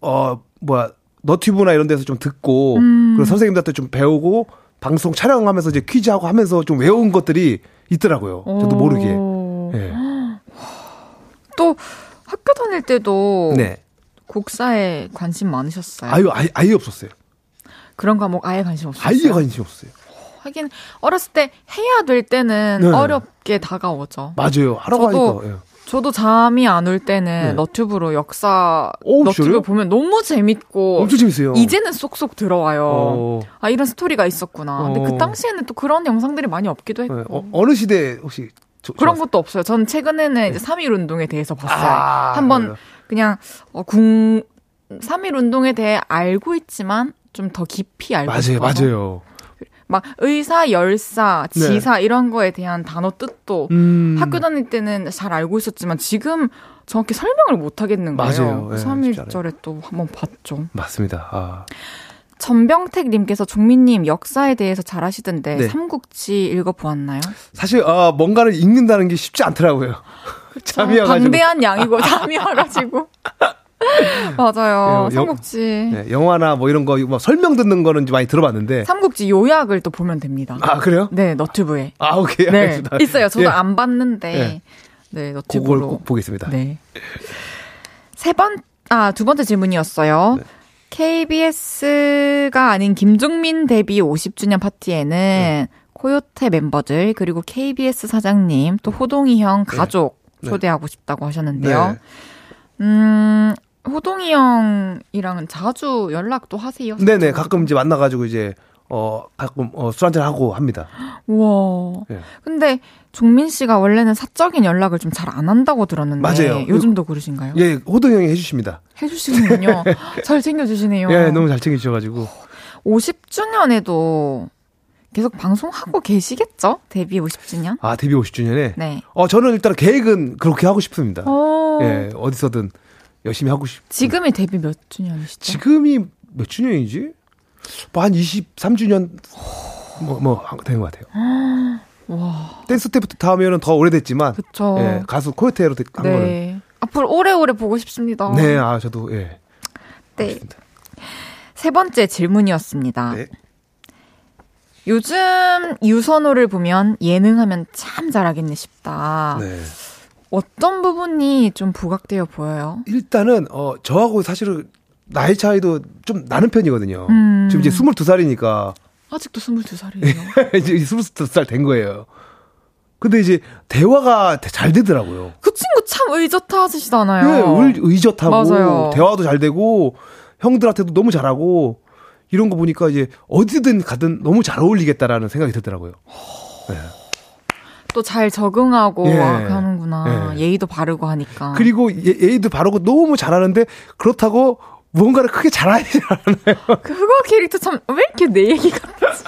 Speaker 8: 어, 뭐야, 너튜브나 이런 데서 좀 듣고,
Speaker 1: 음.
Speaker 8: 그리고 선생님들한테 좀 배우고, 방송 촬영하면서 이제 퀴즈하고 하면서 좀 외운 것들이 있더라고요. 저도 모르게.
Speaker 1: 오.
Speaker 8: 예.
Speaker 1: 또 학교 다닐 때도
Speaker 8: 네.
Speaker 1: 국사에 관심 많으셨어요?
Speaker 8: 아유, 아예, 아예 없었어요.
Speaker 1: 그런 과목 아예 관심 없었어요?
Speaker 8: 아예 관심이 없어요.
Speaker 1: 하긴 어렸을 때 해야 될 때는
Speaker 8: 네.
Speaker 1: 어렵게 다가오죠.
Speaker 8: 맞아요. 하라고
Speaker 1: 저도
Speaker 8: 하니까. 예.
Speaker 1: 저도 잠이 안 올 때는
Speaker 8: 네.
Speaker 1: 너튜브로 역사
Speaker 8: 오,
Speaker 1: 너튜브
Speaker 8: 진짜요?
Speaker 1: 보면 너무 재밌고
Speaker 8: 엄청 재밌어요.
Speaker 1: 이제는 쏙쏙 들어와요.
Speaker 8: 어,
Speaker 1: 아 이런 스토리가 있었구나. 근데
Speaker 8: 어.
Speaker 1: 그 당시에는 또 그런 영상들이 많이 없기도 했고
Speaker 8: 예. 어, 어느 시대 혹시 조-
Speaker 1: 그런
Speaker 8: 좋았어요?
Speaker 1: 것도 없어요. 저는 최근에는 이제 3.1 운동에 대해서 봤어요.
Speaker 8: 아,
Speaker 1: 한번? 그냥 어, 궁 3.1 운동에 대해 알고 있지만 좀 더 깊이 알고
Speaker 8: 맞아요,
Speaker 1: 싶어서
Speaker 8: 맞아요.
Speaker 1: 막 의사, 열사,
Speaker 8: 네.
Speaker 1: 지사 이런 거에 대한 단어 뜻도
Speaker 8: 음,
Speaker 1: 학교 다닐 때는 잘 알고 있었지만 지금 정확히 설명을 못 하겠는 거예요.
Speaker 8: 맞아요. 예, 쉽지
Speaker 1: 3.1절에 또 한번 봤죠.
Speaker 8: 맞습니다. 아,
Speaker 1: 전병택 님께서 종민님 역사에 대해서 잘 아시던데
Speaker 8: 네.
Speaker 1: 삼국지 읽어보았나요?
Speaker 8: 사실 아, 뭔가를 읽는다는 게 쉽지 않더라고요. 잠이 와가지고.
Speaker 1: 방대한 양이고 잠이 와가지고. 맞아요.
Speaker 8: 예, 영-
Speaker 1: 삼국지.
Speaker 8: 네, 영화나 뭐 이런 거뭐 설명 듣는 거는 좀 많이 들어봤는데.
Speaker 1: 삼국지 요약을 또 보면 됩니다.
Speaker 8: 아 그래요?
Speaker 1: 네, 너튜브에.
Speaker 8: 아 오케이
Speaker 1: 네,
Speaker 8: 알겠습니다.
Speaker 1: 있어요. 저도
Speaker 8: 예,
Speaker 1: 안 봤는데.
Speaker 8: 예.
Speaker 1: 네, 너튜브로.
Speaker 8: 꼭 보겠습니다.
Speaker 1: 네. 세 번, 아, 두 번째 질문이었어요.
Speaker 8: 네.
Speaker 1: KBS가 아닌 김종민 데뷔 50주년
Speaker 8: 네.
Speaker 1: 파티에는 코요태 멤버들, 그리고 KBS 사장님, 또 호동이 형 가족
Speaker 8: 네.
Speaker 1: 초대하고 싶다고 하셨는데요.
Speaker 8: 네.
Speaker 1: 음, 호동이 형이랑은 자주 연락도 하세요?
Speaker 8: 네네 가끔 이제 만나가지고 이제 어 가끔 어, 술 한잔 하고 합니다.
Speaker 1: 우와.
Speaker 8: 예.
Speaker 1: 근데 종민 씨가 원래는 사적인 연락을 좀 잘 안 한다고 들었는데
Speaker 8: 맞아요.
Speaker 1: 요즘도 그러신가요?
Speaker 8: 예 호동 형이 해주십니다.
Speaker 1: 해주시는군요. 잘 챙겨주시네요.
Speaker 8: 예 너무 잘 챙겨주셔가지고
Speaker 1: 50주년에도 계속 방송하고 계시겠죠? 데뷔 50주년?
Speaker 8: 아 데뷔 50주년에
Speaker 1: 네.
Speaker 8: 어 저는 일단 계획은 그렇게 하고 싶습니다.
Speaker 1: 어,
Speaker 8: 예 어디서든 열심히 하고 싶.
Speaker 1: 지금이 데뷔 몇 주년이시죠?
Speaker 8: 지금이 몇 주년이지? 뭐 한 23주년 뭐 뭐 된 것 같아요.
Speaker 1: 와,
Speaker 8: 댄스 때부터 다 하면은 더 오래됐지만
Speaker 1: 그쵸.
Speaker 8: 예 가수 코요테로 한 거는
Speaker 1: 네. 앞으로 오래오래 보고 싶습니다.
Speaker 8: 네 아 저도 예
Speaker 1: 네. 세 번째 질문이었습니다.
Speaker 8: 네.
Speaker 1: 요즘 유선호를 보면 예능하면 참 잘하겠네 싶다.
Speaker 8: 네.
Speaker 1: 어떤 부분이 좀 부각되어 보여요?
Speaker 8: 일단은 어 저하고 사실은 나이 차이도 좀 나는 편이거든요.
Speaker 1: 음.
Speaker 8: 지금 이제 22살이니까
Speaker 1: 아직도 22살이에요.
Speaker 8: 이제 22살 된 거예요. 근데 이제 대화가 잘 되더라고요.
Speaker 1: 그 친구 참 의젓하 하시잖아요.
Speaker 8: 네, 의, 의젓하고
Speaker 1: 맞아요.
Speaker 8: 대화도 잘 되고 형들한테도 너무 잘하고 이런 거 보니까 이제 어디든 가든 너무 잘 어울리겠다라는 생각이 들더라고요.
Speaker 1: 또잘 적응하고
Speaker 8: 예.
Speaker 1: 아, 하는구나.
Speaker 8: 예.
Speaker 1: 예의도 바르고 하니까.
Speaker 8: 그리고 예, 예의도 바르고 너무 잘하는데 그렇다고 뭔가를 크게 잘하지 않아요.
Speaker 1: 그거 캐릭터 참 왜 이렇게 내 얘기 같지?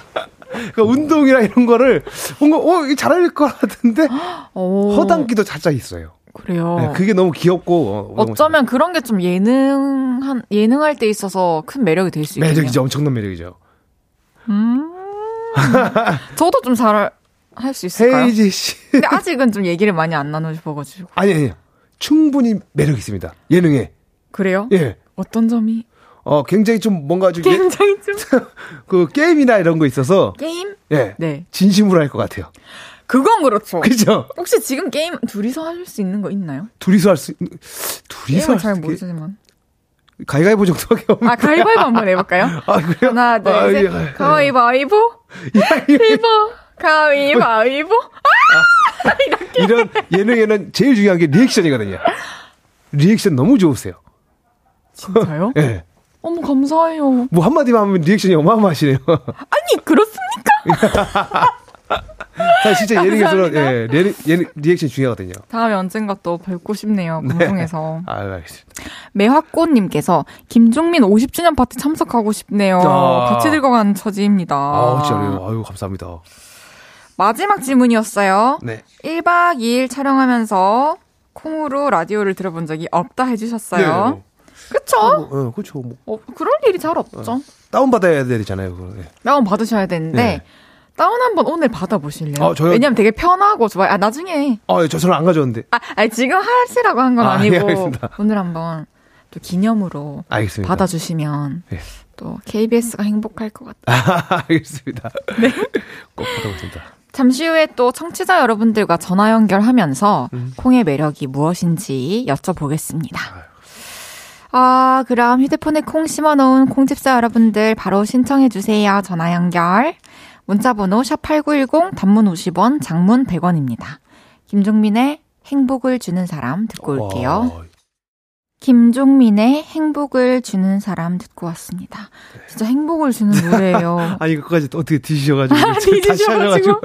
Speaker 8: 그러니까 운동이나 이런 거를 뭔가 어 잘할 것 같은데
Speaker 1: 오,
Speaker 8: 허당기도 살짝 있어요.
Speaker 1: 그래요.
Speaker 8: 네, 그게 너무 귀엽고 어,
Speaker 1: 어쩌면 그런 게 좀 예능한 예능할 때 있어서 큰 매력이 될 수 있겠네요.
Speaker 8: 매력이죠, 엄청난 매력이죠.
Speaker 1: 음. 저도 좀 잘 할 수 있을까요?
Speaker 8: 헤이지 씨,
Speaker 1: 근데 아직은 좀 얘기를 많이 안 나눠보가지고.
Speaker 8: 아니 아니 충분히 매력 있습니다. 예능에
Speaker 1: 그래요?
Speaker 8: 예,
Speaker 1: 어떤 점이
Speaker 8: 어 굉장히 좀 뭔가 좀 예-
Speaker 1: 굉장히 좀
Speaker 8: 그 게임이나 이런 거 있어서
Speaker 1: 게임?
Speaker 8: 예
Speaker 1: 네.
Speaker 8: 진심으로 할 것 같아요.
Speaker 1: 그건 그렇죠.
Speaker 8: 그죠?
Speaker 1: 혹시 지금 게임 둘이서 하실 수 있는 거 있나요?
Speaker 8: 둘이서 할 수 둘이서
Speaker 1: 할잘
Speaker 8: 수-
Speaker 1: 모르지만.
Speaker 8: 가위가위보 정도밖에 없는.
Speaker 1: 아, 가위바위보 한번 해볼까요?
Speaker 8: 아, 그래요?
Speaker 1: 하나, 둘,
Speaker 8: 아,
Speaker 1: 셋.
Speaker 8: 예.
Speaker 1: 가위바위보? 이보, 가위바위보?
Speaker 8: 이런 예능에는 제일 중요한 게 리액션이거든요. 리액션 너무 좋으세요.
Speaker 1: 진짜요?
Speaker 8: 예. 네.
Speaker 1: 어머, 감사해요.
Speaker 8: 뭐 한마디만 하면 리액션이 어마어마하시네요.
Speaker 1: 아니, 그렇습니까?
Speaker 8: 사실 진짜 예능에서는. 예, 예능, 예능 리액션이 중요하거든요.
Speaker 1: 다음에 언젠가 또 뵙고 싶네요, 방송에서.
Speaker 8: 아유, 알겠습니다.
Speaker 1: 매화꽃님께서 김종민 50주년 파티 참석하고 싶네요.
Speaker 8: 아.
Speaker 1: 같이 들어가는 처지입니다.
Speaker 8: 아우, 진짜요. 아유, 감사합니다.
Speaker 1: 마지막 질문이었어요.
Speaker 8: 네.
Speaker 1: 1박 2일 촬영하면서 콩으로 라디오를 들어본 적이 없다 해주셨어요.
Speaker 8: 네.
Speaker 1: 그쵸?
Speaker 8: 어, 그렇죠. 뭐
Speaker 1: 어, 그럴 일이 잘 없죠.
Speaker 8: 다운받아야 되잖아요. 그거. 예.
Speaker 1: 다운 받으셔야 되는데,
Speaker 8: 네.
Speaker 1: 다운 한번 오늘 받아보실래요?
Speaker 8: 아, 저요?
Speaker 1: 왜냐면 되게 편하고 좋아요. 아, 나중에.
Speaker 8: 아, 저 저는 안 가져왔는데.
Speaker 1: 아, 아니, 지금 하시라고 한건
Speaker 8: 아,
Speaker 1: 아, 니고
Speaker 8: 예, 알겠습니다.
Speaker 1: 오늘 한번 또 기념으로
Speaker 8: 알겠습니다.
Speaker 1: 받아주시면
Speaker 8: 네.
Speaker 1: 또 KBS가 행복할 것 같아요.
Speaker 8: 알겠습니다.
Speaker 1: 네.
Speaker 8: 꼭 받아보겠습니다.
Speaker 1: 잠시 후에 또 청취자 여러분들과 전화 연결하면서
Speaker 8: 음.
Speaker 1: 콩의 매력이 무엇인지 여쭤보겠습니다. 아, 그럼 휴대폰에 콩 심어놓은 콩집사 여러분들 바로 신청해주세요. 전화 연결. 문자번호 샵8910 단문 50원, 장문 100원입니다. 김종민의 행복을 주는 사람 듣고 올게요.
Speaker 8: 와,
Speaker 1: 김종민의 행복을 주는 사람 듣고 왔습니다. 진짜 행복을 주는 노래예요.
Speaker 8: 아니, 그거까지 또 어떻게 뒤지셔가지고.
Speaker 1: 아, 뒤지셔가지고.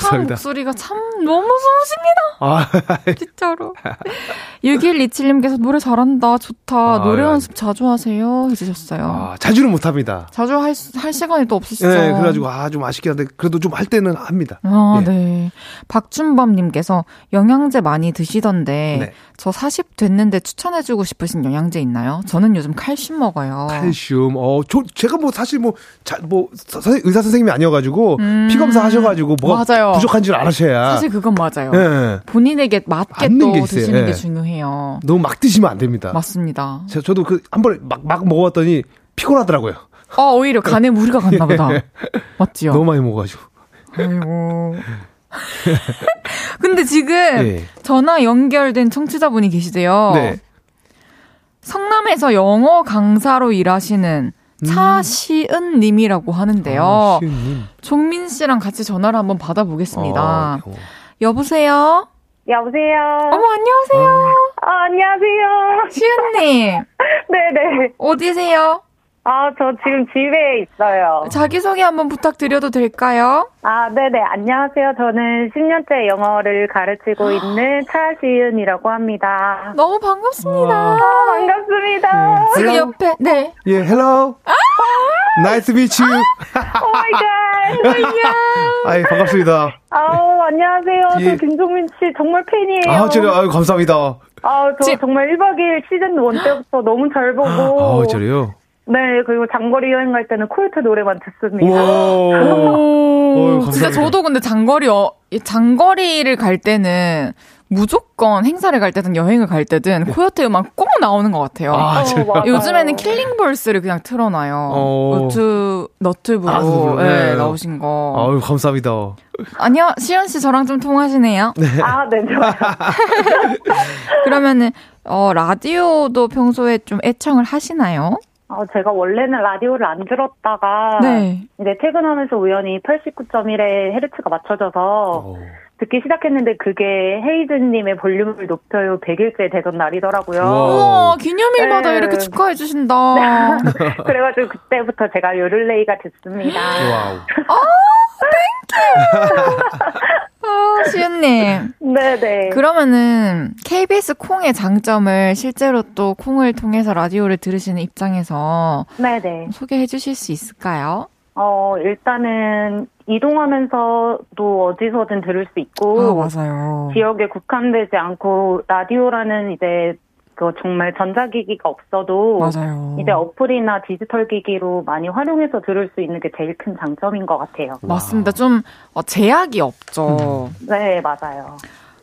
Speaker 1: 참. 목소리가 참 너무 좋으십니다.
Speaker 8: 아,
Speaker 1: 진짜로. 6127님께서 노래 잘한다. 좋다.
Speaker 8: 아,
Speaker 1: 노래
Speaker 8: 예.
Speaker 1: 연습 자주 하세요. 해주셨어요.
Speaker 8: 아, 자주는 못합니다.
Speaker 1: 자주 할, 수- 할 시간이 또 없으시죠?
Speaker 8: 네, 그래가지고, 아, 좀 아쉽긴 한데, 그래도 좀 할 때는 합니다.
Speaker 1: 아,
Speaker 8: 예.
Speaker 1: 네. 박준범님께서 영양제 많이 드시던데,
Speaker 8: 네.
Speaker 1: 저 40 됐는데 추천해주고 싶으신 영양제 있나요? 저는 요즘 칼슘 먹어요.
Speaker 8: 칼슘, 어, 저, 제가 뭐 사실 뭐, 자, 뭐, 서- 선- 의사 선생님이 아니어가지고,
Speaker 1: 음.
Speaker 8: 피 검사 하셔가지고, 뭐가
Speaker 1: 맞아요.
Speaker 8: 부족한 줄 알으셔야.
Speaker 1: 사실 그건 맞아요.
Speaker 8: 예.
Speaker 1: 본인에게 맞게 또
Speaker 8: 게.
Speaker 1: 드시는
Speaker 8: 예.
Speaker 1: 게 중요해요.
Speaker 8: 너무 막 드시면 안 됩니다.
Speaker 1: 맞습니다.
Speaker 8: 제- 저도 그, 한 번에 막, 막 먹어봤더니 피곤하더라고요.
Speaker 1: 어, 오히려 간에 무리가 갔나 보다. 맞지요?
Speaker 8: 너무 많이 먹어가지고.
Speaker 1: 아이고. 근데 지금
Speaker 8: 예.
Speaker 1: 전화 연결된 청취자분이 계시대요.
Speaker 8: 네.
Speaker 1: 성남에서 영어 강사로 일하시는 차시은 님이라고 하는데요.
Speaker 8: 음. 아, 시은님.
Speaker 1: 종민 씨랑 같이 전화를 한번 받아보겠습니다.
Speaker 8: 아, 어.
Speaker 1: 여보세요?
Speaker 9: 여보세요.
Speaker 1: 어머, 안녕하세요.
Speaker 9: 아, 안녕하세요.
Speaker 1: 시은님,
Speaker 9: 네네.
Speaker 1: 어디세요?
Speaker 9: 아, 저 지금 집에 있어요.
Speaker 1: 자기소개 한번 부탁드려도 될까요?
Speaker 9: 아, 네네. 안녕하세요. 저는 10년째 영어를 가르치고 있는 차시은이라고 합니다.
Speaker 1: 너무 반갑습니다.
Speaker 9: 아, 반갑습니다.
Speaker 1: 지금 옆에, 네.
Speaker 8: 예, hello. Nice to meet you.
Speaker 9: Oh my God.
Speaker 8: 아이, 반갑습니다.
Speaker 9: 아우, 안녕하세요.
Speaker 8: 예.
Speaker 9: 저 김종민 씨 정말 팬이에요.
Speaker 8: 아, 저래, 아유, 감사합니다.
Speaker 9: 아, 저
Speaker 1: 지-
Speaker 9: 정말 1박 2일 시즌 1 때부터 너무 잘 보고.
Speaker 8: 아, 저래요?
Speaker 9: 네, 그리고 장거리 여행 갈 때는 코요태 노래만 듣습니다.
Speaker 8: 오.
Speaker 1: 진짜 저도 근데 장거리, 어, 이 장거리를 갈 때는 무조건 행사를 갈 때든 여행을 갈 때든 코요태 음악 꼭 나오는 것 같아요.
Speaker 8: 아,
Speaker 9: 어.
Speaker 1: 요즘에는 Killing Voice를 그냥 틀어놔요.
Speaker 8: 어.
Speaker 1: 노트, 너튜브로
Speaker 8: 아,
Speaker 1: 네,
Speaker 8: 네.
Speaker 1: 나오신 거.
Speaker 8: 아유, 감사합니다.
Speaker 1: 아니요, 시연 씨 저랑 좀 통하시네요.
Speaker 9: 아, 네, 좋아요.
Speaker 1: 그러면은, 어, 라디오도 평소에 좀 애청을 하시나요?
Speaker 9: 어, 제가 원래는 라디오를 안 들었다가
Speaker 1: 네.
Speaker 9: 이제 퇴근하면서 우연히 89.1에 헤르츠가 맞춰져서
Speaker 8: 어.
Speaker 9: 듣기 시작했는데 그게 헤이즈님의 볼륨을 높여요 100일째 되던 날이더라고요.
Speaker 8: 와.
Speaker 1: 우와, 기념일마다
Speaker 9: 네.
Speaker 1: 이렇게 축하해 주신다.
Speaker 9: 그래가지고 그때부터 제가 요를레이가 됐습니다.
Speaker 8: 와우.
Speaker 1: 아, 시연님.
Speaker 9: 네네.
Speaker 1: 그러면은 KBS 콩의 장점을 실제로 또 콩을 통해서 라디오를 들으시는 입장에서
Speaker 9: 네네.
Speaker 1: 소개해 주실 수 있을까요?
Speaker 9: 어, 일단은 이동하면서도 어디서든 들을 수 있고
Speaker 1: 아, 맞아요.
Speaker 9: 지역에 국한되지 않고 라디오라는 이제 그 정말 전자기기가 없어도
Speaker 1: 맞아요.
Speaker 9: 이제 어플이나 디지털 기기로 많이 활용해서 들을 수 있는 게 제일 큰 장점인 것 같아요.
Speaker 1: 맞습니다. 좀 어, 제약이 없죠.
Speaker 9: 네, 맞아요.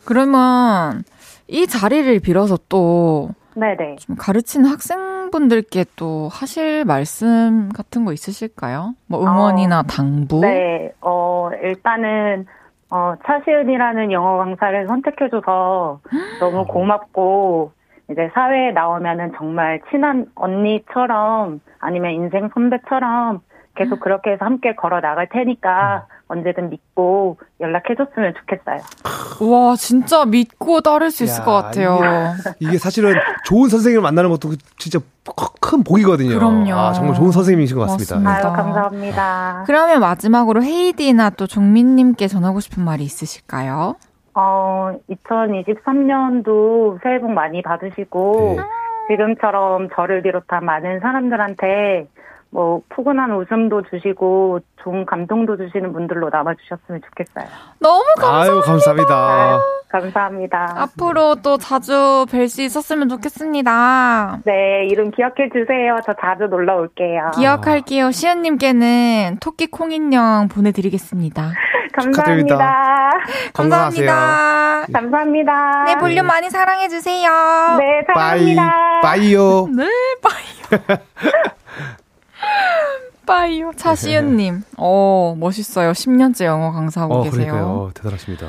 Speaker 1: 그러면 이 자리를 빌어서 또좀
Speaker 9: 네네.
Speaker 1: 가르치는 학생분들께 또 하실 말씀 같은 거 있으실까요? 뭐 응원이나 당부?
Speaker 9: 네, 어, 일단은, 어, 차시은이라는 영어 강사를 선택해줘서 너무 고맙고, 이제 사회에 나오면은 정말 친한 언니처럼 아니면 인생 선배처럼 계속 그렇게 해서 함께 걸어 나갈 테니까 언제든 믿고 연락해줬으면 좋겠어요.
Speaker 1: 와, 진짜 믿고 따를 수 있을
Speaker 8: 야,
Speaker 1: 것 같아요.
Speaker 8: 이게, 이게 사실은 좋은 선생님을 만나는 것도 진짜 큰 복이거든요.
Speaker 1: 그럼요.
Speaker 8: 아, 정말 좋은 선생님이신 것 같습니다.
Speaker 1: 맞습니다.
Speaker 9: 아유, 감사합니다.
Speaker 1: 그러면 마지막으로 헤이디나 또 종민님께 전하고 싶은 말이 있으실까요?
Speaker 9: 어, 2023년도 새해 복 많이 받으시고,
Speaker 8: 네.
Speaker 9: 지금처럼 저를 비롯한 많은 사람들한테 뭐 푸근한 웃음도 주시고 좋은 감동도 주시는 분들로 남아주셨으면 좋겠어요.
Speaker 1: 너무 감사합니다.
Speaker 8: 아유, 감사합니다.
Speaker 9: 감사합니다.
Speaker 1: 앞으로 또 자주 뵐 수 있었으면 좋겠습니다.
Speaker 9: 네, 이름 기억해 주세요. 저 자주 놀러 올게요.
Speaker 1: 기억할게요. 시연님께는 토끼 콩인형 보내드리겠습니다.
Speaker 9: 감사합니다.
Speaker 1: 감사합니다.
Speaker 9: 감사합니다.
Speaker 1: 네, 볼륨 많이 사랑해 주세요.
Speaker 9: 네,
Speaker 8: 빠이,
Speaker 9: 사랑합니다.
Speaker 8: 빠이요.
Speaker 1: 네, 빠이요. 빠이요. 차시은님. 어, 멋있어요. 10년째 영어 강사하고
Speaker 8: 어,
Speaker 1: 계세요.
Speaker 8: 그러니까요. 대단하십니다.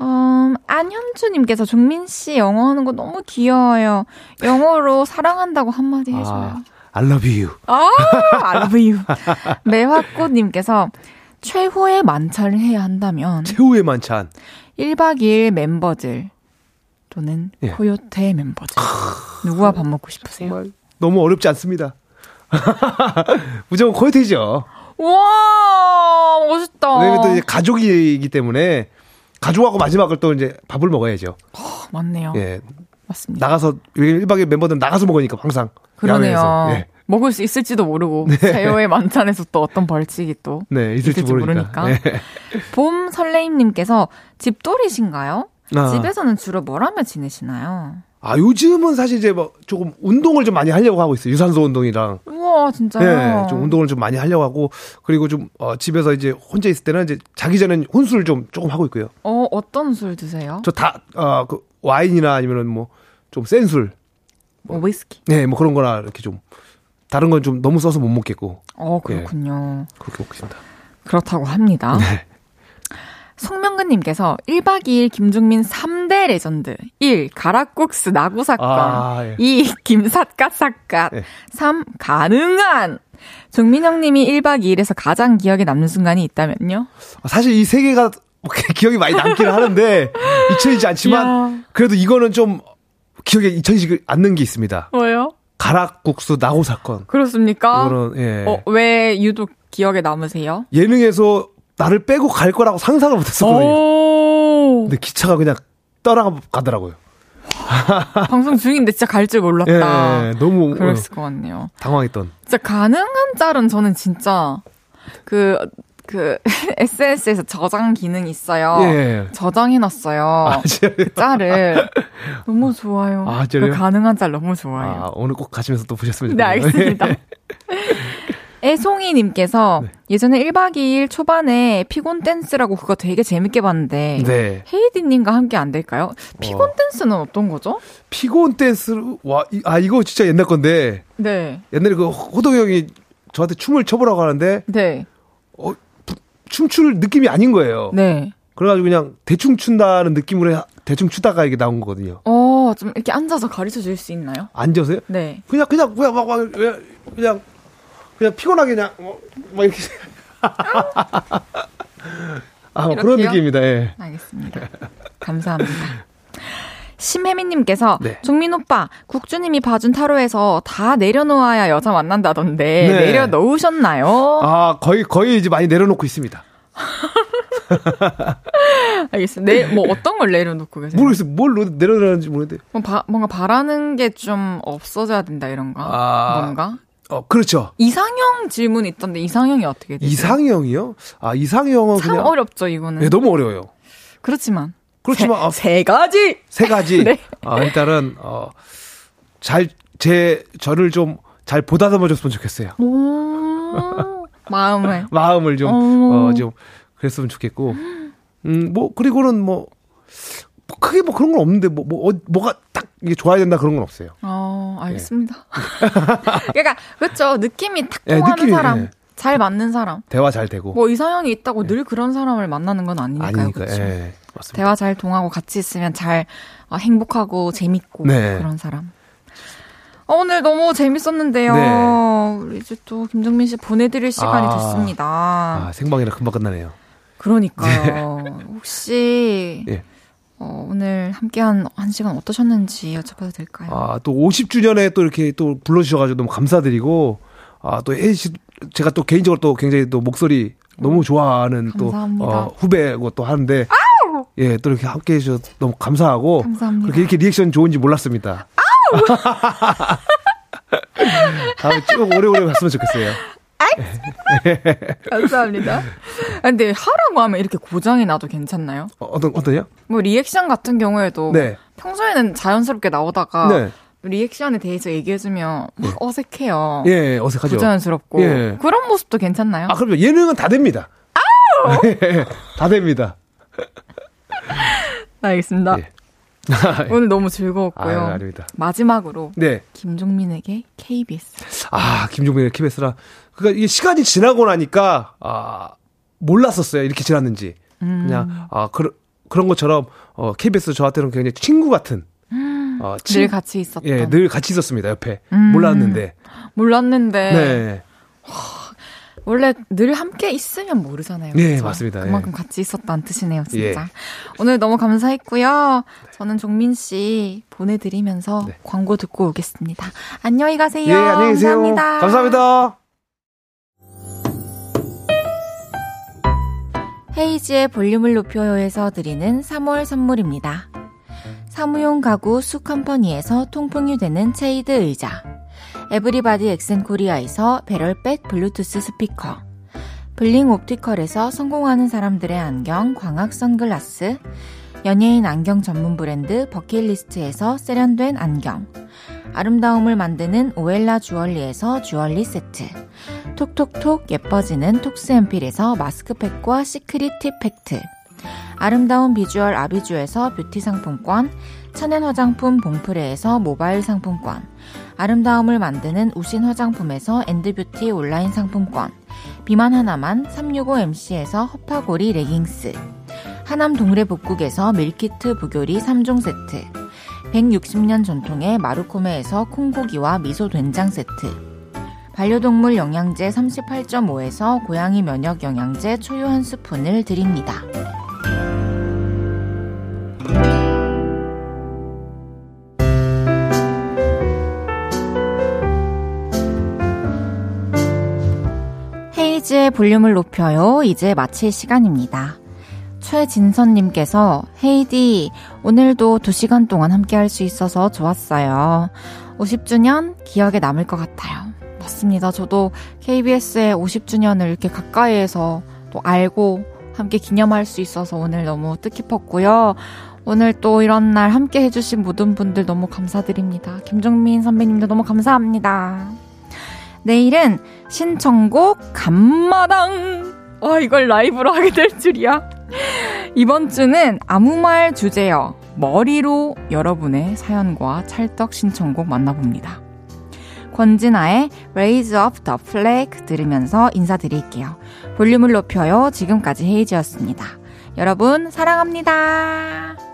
Speaker 1: 음, 안현주님께서 종민 씨 영어 하는 거 너무 귀여워요. 영어로 사랑한다고 한마디 해줘요.
Speaker 8: 아, I love you.
Speaker 1: 아, I love you. 매화꽃님께서 최후의 만찬을 해야 한다면
Speaker 8: 최후의 만찬.
Speaker 1: 1박 2일 멤버들 또는
Speaker 8: 예.
Speaker 1: 코요태 멤버들 누구와 밥 먹고 싶으세요?
Speaker 8: 너무 어렵지 않습니다. 무조건 코요테이죠.
Speaker 1: 와 멋있다.
Speaker 8: 왜냐면 또 이제 가족이기 때문에 가족하고 마지막을 또 이제 밥을 먹어야죠.
Speaker 1: 맞네요.
Speaker 8: 예.
Speaker 1: 맞습니다.
Speaker 8: 나가서 1박 2일 멤버들은 나가서 먹으니까 항상.
Speaker 1: 그러네요.
Speaker 8: 예.
Speaker 1: 먹을 수 있을지도 모르고 새해의 만찬에서 또 어떤 벌칙이 또
Speaker 8: 네, 있을지,
Speaker 1: 있을지
Speaker 8: 모르니까.
Speaker 1: 모르니까.
Speaker 8: 예.
Speaker 1: 봄 설레임님께서 집돌이신가요?
Speaker 8: 아.
Speaker 1: 집에서는 주로 뭘 하며 지내시나요?
Speaker 8: 아, 요즘은 사실 이제 뭐 조금 운동을 좀 많이 하려고 하고 있어요. 유산소 운동이랑.
Speaker 1: 우와 진짜요?
Speaker 8: 예, 좀 운동을 좀 많이 하려고 하고 그리고 좀 어, 집에서 이제 혼자 있을 때는 이제 자기 전에 혼술을 좀 조금 하고 있고요.
Speaker 1: 어 어떤 술 드세요?
Speaker 8: 저다 어, 그 와인이나 아니면은 뭐 좀 센 술.
Speaker 1: 뭐 위스키.
Speaker 8: 네, 뭐 그런 거나 이렇게 좀 다른 건 좀 너무 써서 못 먹겠고
Speaker 1: 어 그렇군요.
Speaker 8: 그렇게 먹고 있습니다.
Speaker 1: 그렇다고 합니다.
Speaker 8: 네.
Speaker 1: 송명근님께서 1박 2일 김종민 3대 레전드 1. 가락국수 낙오 사건
Speaker 8: 아, 예.
Speaker 1: 2. 김삿갓 삿갓
Speaker 8: 예.
Speaker 1: 3. 가능한 종민 형님이 1박 2일에서 가장 기억에 남는 순간이 있다면요?
Speaker 8: 사실 이 세 개가 기억이 많이 남기는 하는데 잊혀지지 않지만
Speaker 1: 이야.
Speaker 8: 그래도 이거는 좀 기억에 잊혀지지 않는 게 있습니다.
Speaker 1: 뭐요?
Speaker 8: 가락국수 나고 사건.
Speaker 1: 그렇습니까?
Speaker 8: 이거는 예.
Speaker 1: 어, 왜 유독 기억에 남으세요?
Speaker 8: 예능에서 나를 빼고 갈 거라고 상상을 못했었거든요.
Speaker 1: 오,
Speaker 8: 근데 기차가 그냥 떠나가더라고요.
Speaker 1: 방송 중인데 진짜 갈 줄 몰랐다.
Speaker 8: 예, 너무
Speaker 1: 그랬을
Speaker 8: 어,
Speaker 1: 것 같네요.
Speaker 8: 당황했던.
Speaker 1: 진짜 가능한 짤은 저는 진짜 그, 그, SNS에서 저장 기능이 있어요.
Speaker 8: 예.
Speaker 1: 저장해놨어요.
Speaker 8: 아?
Speaker 1: 그 짤을. 너무 좋아요.
Speaker 8: 아?
Speaker 1: 그 가능한 짤 너무 좋아요.
Speaker 8: 아, 오늘 꼭 가시면서 또 보셨으면
Speaker 1: 네,
Speaker 8: 좋겠네요.
Speaker 1: 알겠습니다. 애송이님께서
Speaker 8: 네.
Speaker 1: 예전에 1박 2일 초반에 피곤 댄스라고 그거 되게 재밌게 봤는데
Speaker 8: 네.
Speaker 1: 헤이디님과 함께 안 될까요? 피곤
Speaker 8: 어.
Speaker 1: 댄스는 어떤 거죠?
Speaker 8: 피곤 댄스, 와, 이- 아, 이거 진짜 옛날 건데,
Speaker 1: 네.
Speaker 8: 옛날에 그 호동 형이 저한테 춤을 춰보라고 하는데,
Speaker 1: 네.
Speaker 8: 어, 부- 춤출 느낌이 아닌 거예요.
Speaker 1: 네.
Speaker 8: 그래가지고 그냥 대충 춘다는 느낌으로 해- 대충 추다가 이게 나온 거거든요.
Speaker 1: 어, 좀 이렇게 앉아서 가르쳐 줄 수 있나요?
Speaker 8: 앉아서요?
Speaker 1: 네.
Speaker 8: 그냥, 그냥, 그냥 막, 막, 그냥, 그냥, 피곤하게 그냥, 어, 막 이렇게. 아, 뭐 그런
Speaker 1: 이렇게요?
Speaker 8: 느낌입니다, 예.
Speaker 1: 알겠습니다. 감사합니다. 심혜민님께서
Speaker 8: 네.
Speaker 1: 종민 오빠 국주님이 봐준 타로에서 다 내려놓아야 여자 만난다던데
Speaker 8: 네.
Speaker 1: 내려놓으셨나요?
Speaker 8: 아, 거의, 거의 이제 많이 내려놓고 있습니다.
Speaker 1: 알겠습니다. 네, 뭐 어떤 걸 내려놓고 계세요?
Speaker 8: 모르겠어요. 뭘 놓- 내려놓는지 모르겠는데.
Speaker 1: 뭐 바- 뭔가 바라는 게 좀 없어져야 된다 이런가?
Speaker 8: 아.
Speaker 1: 뭔가?
Speaker 8: 어, 그렇죠.
Speaker 1: 이상형 질문 있던데 이상형이 어떻게 되세요?
Speaker 8: 이상형이요? 아, 이상형은
Speaker 1: 참
Speaker 8: 그냥.
Speaker 1: 어렵죠 이거는.
Speaker 8: 네, 너무 어려워요.
Speaker 1: 그렇지만
Speaker 8: 그렇지만, 아,
Speaker 1: 세 가지.
Speaker 8: 세 가지.
Speaker 1: 네.
Speaker 8: 아, 일단은, 어, 잘, 제, 저를 좀 잘 보다듬어 줬으면 좋겠어요.
Speaker 1: 오, 마음을.
Speaker 8: 마음을 좀,
Speaker 1: 어.
Speaker 8: 어, 좀, 그랬으면 좋겠고. 음, 뭐, 그리고는 뭐, 뭐 크게 뭐 그런 건 없는데, 뭐, 뭐, 어, 뭐가 딱 이게 좋아야 된다 그런 건 없어요.
Speaker 1: 어, 알겠습니다. 그러니까 그렇죠. 느낌이 탁
Speaker 8: 예,
Speaker 1: 통하는
Speaker 8: 느낌이,
Speaker 1: 사람,
Speaker 8: 예.
Speaker 1: 잘 맞는 사람.
Speaker 8: 대화 잘 되고.
Speaker 1: 뭐 이상형이 있다고 늘 그런 사람을 만나는 건 아니니까요.
Speaker 8: 아니니까,
Speaker 1: 그렇죠.
Speaker 8: 예. 맞습니다.
Speaker 1: 대화 잘 통하고 같이 있으면 잘 어, 행복하고 재밌고
Speaker 8: 네.
Speaker 1: 그런 사람. 어, 오늘 너무 재밌었는데요.
Speaker 8: 네.
Speaker 1: 우리 이제 또 김정민 씨 보내드릴 시간이
Speaker 8: 아.
Speaker 1: 됐습니다.
Speaker 8: 아, 생방이라 금방 끝나네요.
Speaker 1: 그러니까요. 혹시
Speaker 8: 예.
Speaker 1: 어, 오늘 함께한 한 시간 어떠셨는지 여쭤봐도 될까요?
Speaker 8: 아, 또 50주년에 또 이렇게 또 불러주셔가지고 너무 감사드리고, 아, 또 혜지 씨, 제가 또 개인적으로 또 굉장히 또 목소리 너무 좋아하는 또,
Speaker 1: 감사합니다.
Speaker 8: 어, 후배고 또 하는데, 예, 또 이렇게 함께 해주셔서 너무 감사하고,
Speaker 1: 감사합니다.
Speaker 8: 그렇게 이렇게 리액션 좋은지 몰랐습니다. 다음에 쭉 오래오래 봤으면 좋겠어요.
Speaker 1: 감사합니다. 아, 근데 하라고 하면 이렇게 고장이 나도 괜찮나요?
Speaker 8: 어, 어떤, 어떠냐?
Speaker 1: 뭐 리액션 같은 경우에도
Speaker 8: 네.
Speaker 1: 평소에는 자연스럽게 나오다가
Speaker 8: 네.
Speaker 1: 리액션에 대해서 얘기해주면 막 어색해요.
Speaker 8: 예, 어색하죠.
Speaker 1: 부자연스럽고
Speaker 8: 예.
Speaker 1: 그런 모습도 괜찮나요?
Speaker 8: 아, 그럼요. 예능은 다 됩니다. 예, 다 됩니다.
Speaker 1: 알겠습니다.
Speaker 8: 예.
Speaker 1: 오늘 너무 즐거웠고요.
Speaker 8: 아, 아닙니다.
Speaker 1: 마지막으로
Speaker 8: 네.
Speaker 1: 김종민에게 KBS.
Speaker 8: 아, 김종민의 KBS라. 그러니까 이게 시간이 지나고 나니까, 아, 몰랐었어요. 이렇게 지났는지.
Speaker 1: 음.
Speaker 8: 그냥, 아, 그런, 그런 것처럼, 어, KBS 저한테는 굉장히 친구 같은, 어, 친-
Speaker 1: 늘 같이 있었던.
Speaker 8: 예, 늘 같이 있었습니다. 옆에.
Speaker 1: 음.
Speaker 8: 몰랐는데.
Speaker 1: 몰랐는데
Speaker 8: 네.
Speaker 1: 원래 늘 함께 있으면 모르잖아요.
Speaker 8: 네,
Speaker 1: 그쵸?
Speaker 8: 맞습니다.
Speaker 1: 그만큼 같이 있었다는 뜻이네요, 진짜.
Speaker 8: 예.
Speaker 1: 오늘 너무 감사했고요. 저는 종민 씨 보내드리면서
Speaker 8: 네.
Speaker 1: 광고 듣고 오겠습니다. 안녕히 가세요.
Speaker 8: 예, 안녕히 계세요.
Speaker 1: 감사합니다.
Speaker 8: 감사합니다.
Speaker 1: 헤이지의 볼륨을 높여요에서 드리는 3월 선물입니다. 사무용 가구 수컴퍼니에서 통풍이 되는 체이드 의자. 에브리바디 엑센코리아에서 배럴백 블루투스 스피커. 블링 옵티컬에서 성공하는 사람들의 안경 광학 선글라스. 연예인 안경 전문 브랜드 버킷리스트에서 세련된 안경 아름다움을 만드는 오엘라 주얼리에서 주얼리 세트. 톡톡톡 예뻐지는 톡스앰필에서 마스크팩과 시크릿 팁 팩트. 아름다운 비주얼 아비주에서 뷰티 상품권 천연 화장품 봉프레에서 모바일 상품권 아름다움을 만드는 우신 화장품에서 엔드뷰티 온라인 상품권 비만 하나만 365MC에서 허파고리 레깅스 하남 동래 복국에서 밀키트 부교리 3종 세트 160년 전통의 마루코메에서 콩고기와 미소 된장 세트 반려동물 영양제 38.5에서 고양이 면역 영양제 초유 한 스푼을 드립니다. 헤이즈의 볼륨을 높여요. 이제 마칠 시간입니다. 최진선님께서 헤이디 오늘도 2시간 동안 함께 할 수 있어서 좋았어요. 50주년 기억에 남을 것 같아요. 맞습니다. 저도 KBS의 50주년을 이렇게 가까이에서 또 알고 함께 기념할 수 있어서 오늘 너무 뜻깊었고요. 오늘 또 이런 날 함께 해주신 모든 분들 너무 감사드립니다. 김정민 선배님도 너무 감사합니다. 내일은 신청곡 감마당. 와, 이걸 라이브로 하게 될 줄이야. 이번 주는 아무 말 주제요. 머리로 여러분의 사연과 찰떡 신청곡 만나봅니다. 권진아의 Raise Up the Flag 들으면서 인사드릴게요. 볼륨을 높여요. 지금까지 헤이즈였습니다. 여러분, 사랑합니다.